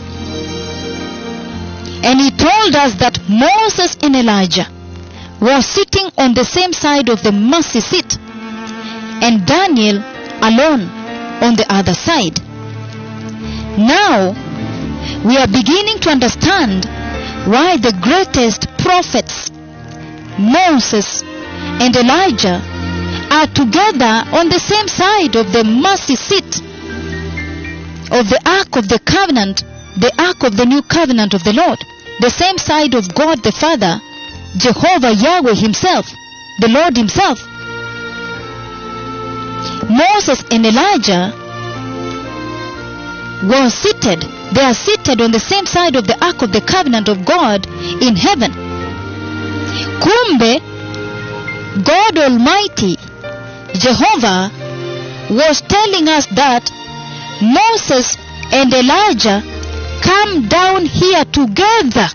And he told us that Moses and Elijah were sitting on the same side of the mercy seat, and Daniel alone on the other side. Now, we are beginning to understand why the greatest prophets, Moses and Elijah, are together on the same side of the mercy seat of the ark of the covenant, the ark of the new covenant of the Lord, the same side of God the Father, Jehovah Yahweh Himself, the Lord Himself. Moses and Elijah were seated, they are seated on the same side of the ark of the covenant of God in heaven. Kumbe, God Almighty, Jehovah, was telling us that Moses and Elijah come down here together.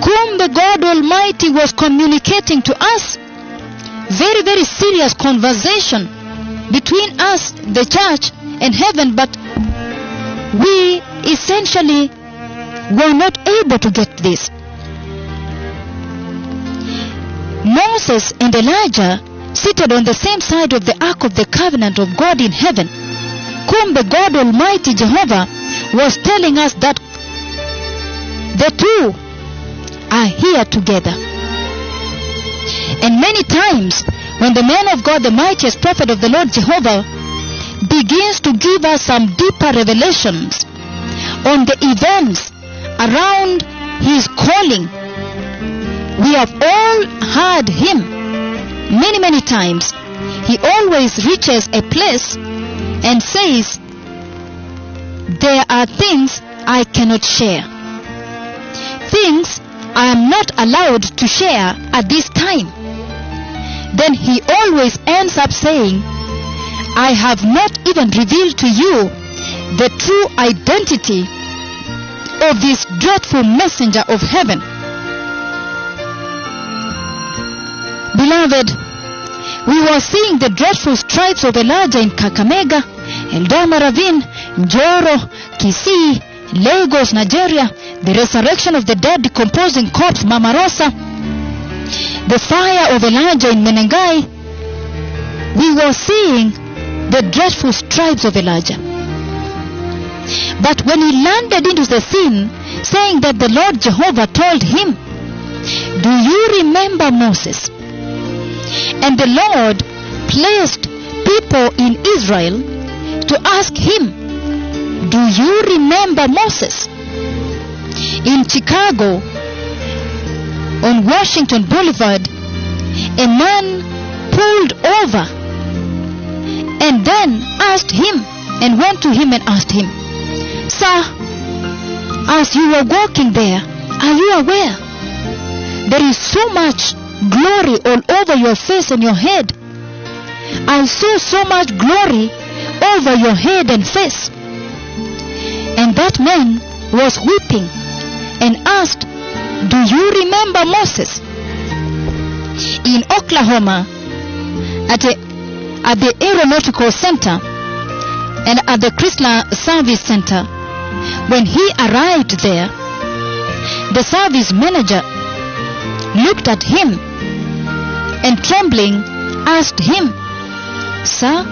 Kumbe God Almighty was communicating to us very, very serious conversation between us, the church, and heaven, but we essentially were not able to get this. Moses and Elijah seated on the same side of the ark of the covenant of God in heaven. whom the God Almighty Jehovah was telling us that the two are here together. And many times, when the man of God, the mightiest prophet of the Lord Jehovah, begins to give us some deeper revelations on the events around his calling, we have all heard him many, many times. He always reaches a place and says, There are things I cannot share. Things I am not allowed to share at this time. Then he always ends up saying, I have not even revealed to you the true identity of this dreadful messenger of heaven. Beloved, we were seeing the dreadful stripes of Elijah in Kakamega, Eldama Ravine, Njoro, Kisii, Lagos, Nigeria, the resurrection of the dead decomposing corpse, Mama Rosa, the fire of Elijah in Menengai. We were seeing the dreadful stripes of Elijah. But when he landed into the scene, saying that the Lord Jehovah told him, Do you remember Moses? And the Lord placed people in Israel to ask him, Do you remember Moses? In Chicago, on Washington Boulevard, a man pulled over and then asked him and went to him and asked him, Sir, as you were walking there, are you aware? There is so much glory all over your face and your head. I saw so much glory over your head and face. And that man was weeping and asked, Do you remember Moses? In Oklahoma, at, a, at the Aeronautical Center and at the Chrysler Service Center, when he arrived there, the service manager looked at him and trembling asked him, Sir,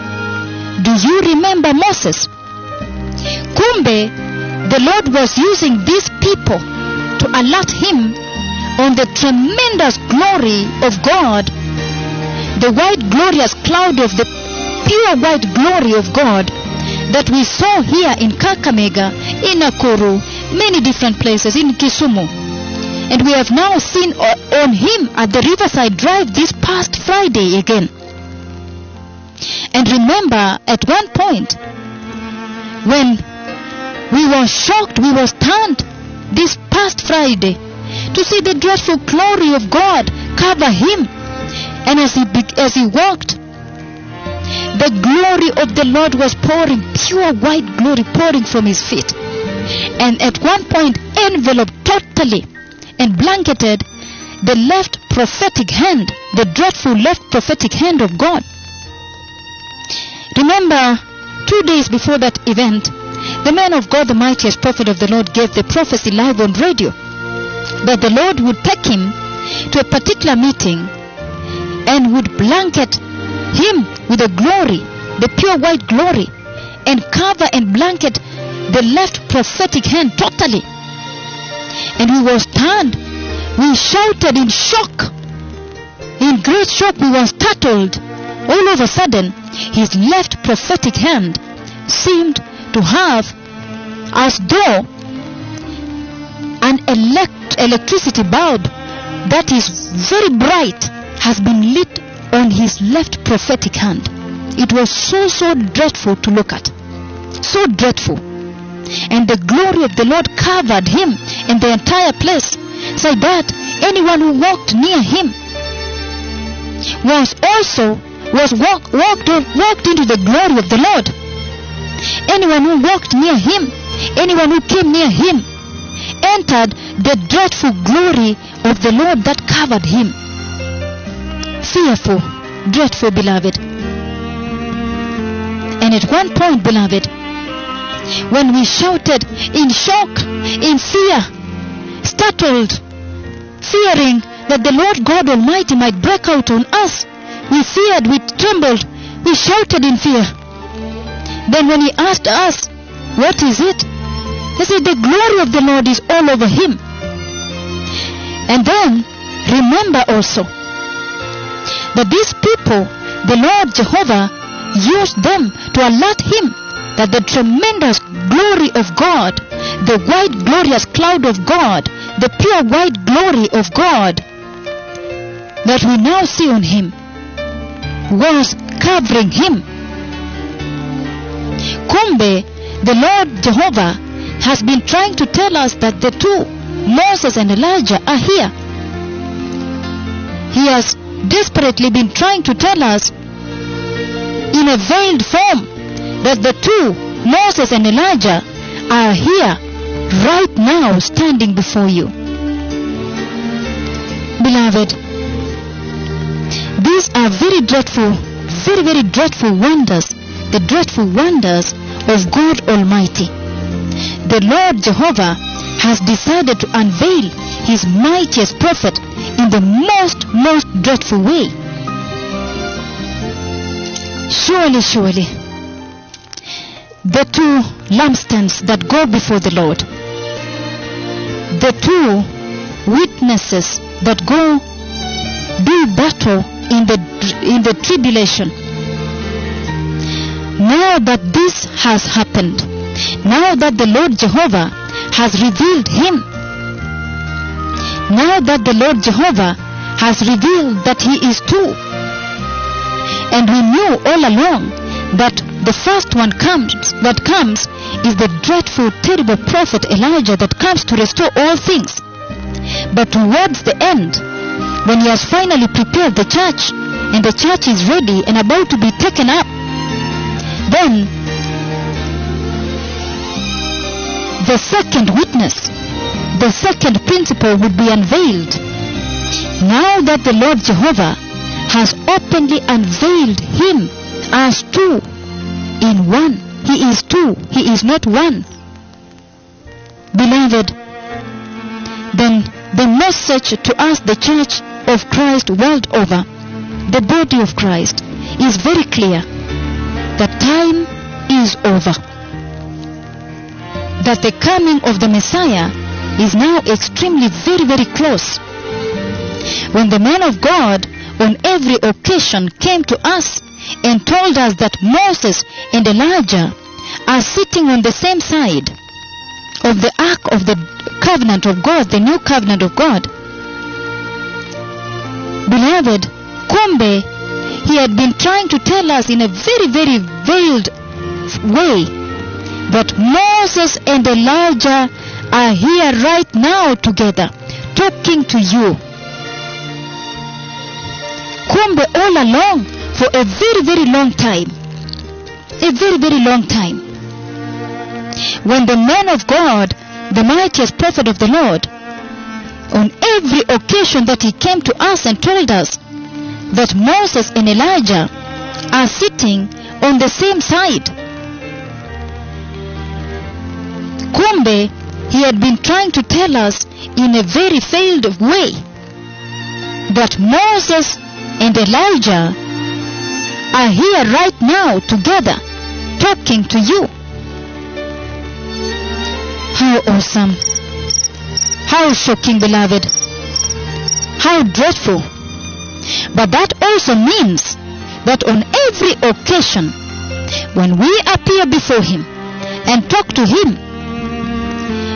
do you remember Moses? Kumbe, the Lord was using these people to alert him on the tremendous glory of God, the white glorious cloud of the pure white glory of God that we saw here in Kakamega, in Nakuru, many different places, in Kisumu. And we have now seen uh, on him at the Riverside Drive this past Friday again. And remember, at one point, when we were shocked, we were stunned this past Friday to see the dreadful glory of God cover him. And as he, as he walked, the glory of the Lord was pouring, pure white glory pouring from his feet. And at one point, enveloped totally and blanketed the left prophetic hand, the dreadful left prophetic hand of God. Remember, two days before that event, the man of God, the mightiest prophet of the Lord, gave the prophecy live on radio that the Lord would take him to a particular meeting and would blanket him with the glory, the pure white glory, and cover and blanket the left prophetic hand totally. And we were stunned. We shouted in shock. In great shock, we were startled. All of a sudden, his left prophetic hand seemed to have as though an elect- electricity bulb that is very bright has been lit on his left prophetic hand. It was so, so dreadful to look at. So dreadful. And the glory of the Lord covered him and the entire place, so that anyone who walked near him was also was walk, walked walked into the glory of the Lord. Anyone who walked near him, anyone who came near him, entered the dreadful glory of the Lord that covered him. Fearful, dreadful, beloved. And at one point, beloved, when we shouted in shock, in fear, startled, fearing that the Lord God Almighty might break out on us, we feared, we trembled, we shouted in fear. Then when he asked us, What is it? He said, The glory of the Lord is all over him. And then remember also that these people, the Lord Jehovah, used them to alert him that the tremendous glory of God, the white glorious cloud of God, the pure white glory of God that we now see on him was covering him. Kumbe, the Lord Jehovah has been trying to tell us that the two, Moses and Elijah, are here. He has desperately been trying to tell us in a veiled form that the two, Moses and Elijah, are here right now standing before you. Beloved, these are very dreadful, very, very dreadful wonders, the dreadful wonders of God Almighty. The Lord Jehovah has decided to unveil his mightiest prophet in the most, most dreadful way. Surely, surely, the two lampstands that go before the Lord, the two witnesses that go do battle in the in the tribulation. Now that this has happened, now that the Lord Jehovah has revealed him, now that the Lord Jehovah has revealed that he is two, and we knew all along that the first one comes that comes is the dreadful, terrible prophet Elijah that comes to restore all things. But towards the end, when he has finally prepared the church and the church is ready and about to be taken up, then the second witness, the second principal would be unveiled. Now that the Lord Jehovah has openly unveiled him as two in one, he is two, he is not one. Beloved, then the message to us, the church of Christ world over, the body of Christ, is very clear that time is over. That the coming of the Messiah is now extremely very, very close. When the man of God on every occasion came to us and told us that Moses and Elijah are sitting on the same side of the ark of the covenant of God, the new covenant of God. Beloved, kumbe, he had been trying to tell us in a very, very veiled way that Moses and Elijah are here right now together, talking to you. Kumbe all along for a very, very long time. A very, very long time. When the man of God, the mightiest prophet of the Lord, on every occasion that he came to us and told us that Moses and Elijah are sitting on the same side. Kumbe, he had been trying to tell us in a very failed way that Moses and Elijah are here right now together talking to you. How awesome! How shocking, beloved! How dreadful! But that also means that on every occasion, when we appear before Him and talk to Him,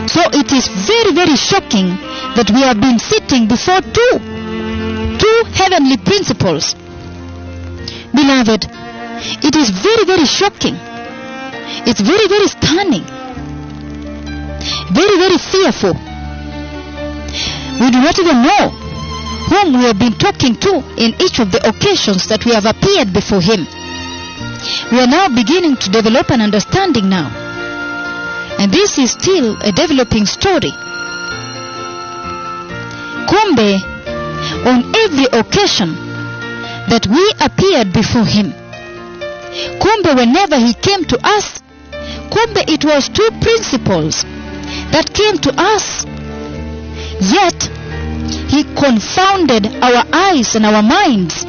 so it is very, very shocking that we have been sitting before two, two heavenly principals. Beloved, it is very, very shocking. It's very, very stunning. Very, very fearful. We do not even know whom we have been talking to in each of the occasions that we have appeared before Him. We are now beginning to develop an understanding now. And this is still a developing story. Kumbe, on every occasion that we appeared before Him, Kumbe, whenever He came to us, Kumbe, it was two principals that came to us. Yet, He confounded our eyes and our minds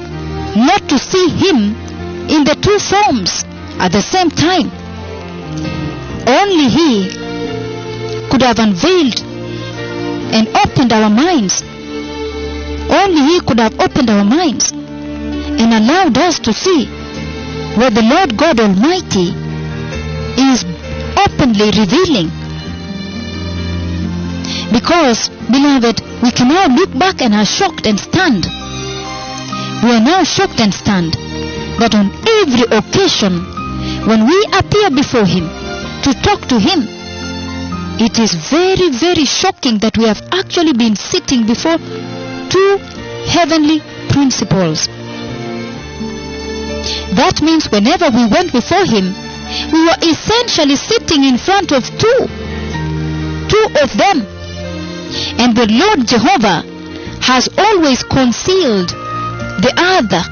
not to see Him in the two forms at the same time. Only He could have unveiled and opened our minds. Only He could have opened our minds and allowed us to see what the Lord God Almighty is openly revealing. Because, beloved, we can now look back and are shocked and stunned. We are now shocked and stunned that on every occasion when we appear before Him to talk to Him, it is very, very shocking that we have actually been sitting before two heavenly principals. That means whenever we went before Him, we were essentially sitting in front of two. Two of them. And the Lord Jehovah has always concealed the other,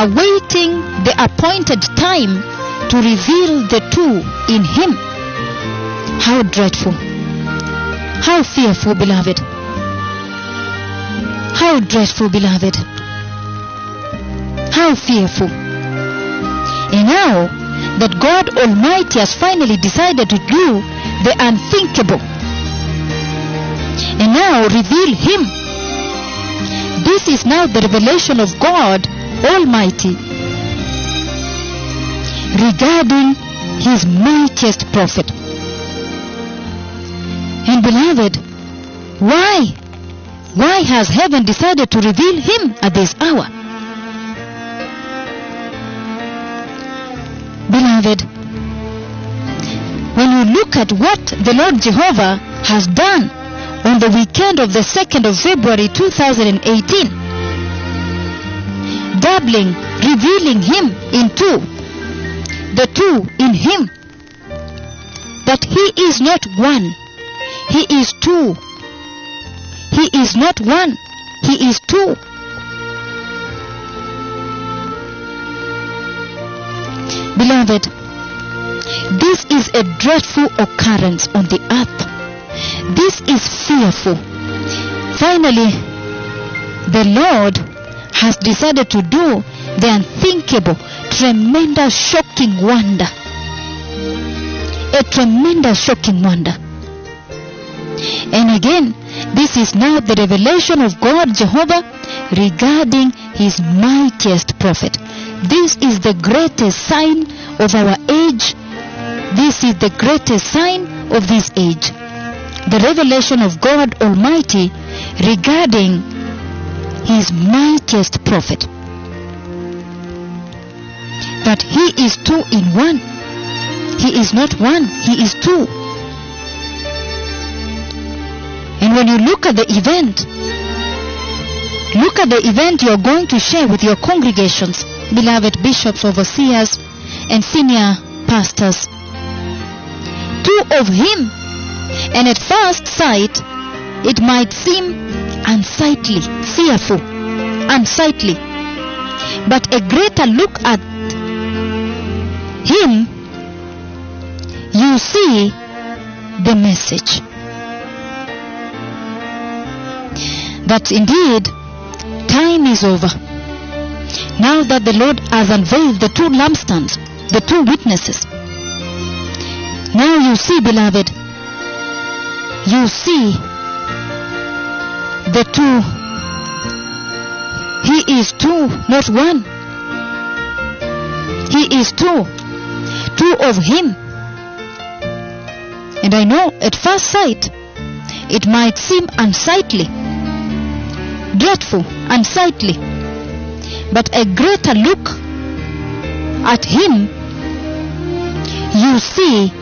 awaiting the appointed time to reveal the two in Him. How dreadful. How fearful, beloved. How dreadful, beloved. How fearful. And now that God Almighty has finally decided to do the unthinkable and now reveal Him. This is now the revelation of God Almighty regarding His mightiest prophet. And beloved, why? Why has heaven decided to reveal Him at this hour? Beloved, when you look at what the Lord Jehovah has done on the weekend of the 2nd of February 2018, doubling, revealing Him in two, the two in Him, that He is not one, He is two. He is not one, He is two. Beloved, this is a dreadful occurrence on the earth. This is fearful. Finally, the Lord has decided to do the unthinkable, tremendous, shocking wonder. A tremendous, shocking wonder. And again, this is now the revelation of God Jehovah regarding his mightiest prophet. This is the greatest sign of our age. This is the greatest sign of this age. The revelation of God Almighty regarding his mightiest prophet. that He is two in one. He is not one, He is two. And when you look at the event, look at the event you're going to share with your congregations, beloved bishops, overseers, and senior pastors. Two of Him. And at first sight, it might seem unsightly, fearful, unsightly. But a greater look at Him, you see the message. That indeed, time is over. Now that the Lord has unveiled the two lampstands, the two witnesses. Now you see, beloved, you see the two. He is two, not one. He is two. Two of Him. And I know at first sight it might seem unsightly, dreadful, unsightly. But a greater look at Him, you see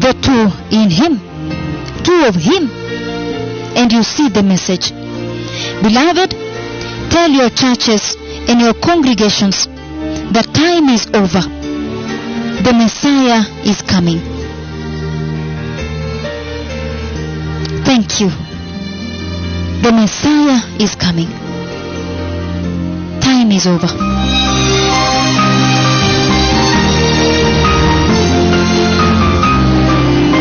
the two in Him, two of Him, and you see the message. Beloved, tell your churches and your congregations that time is over. The Messiah is coming. Thank you. The Messiah is coming. Time is over.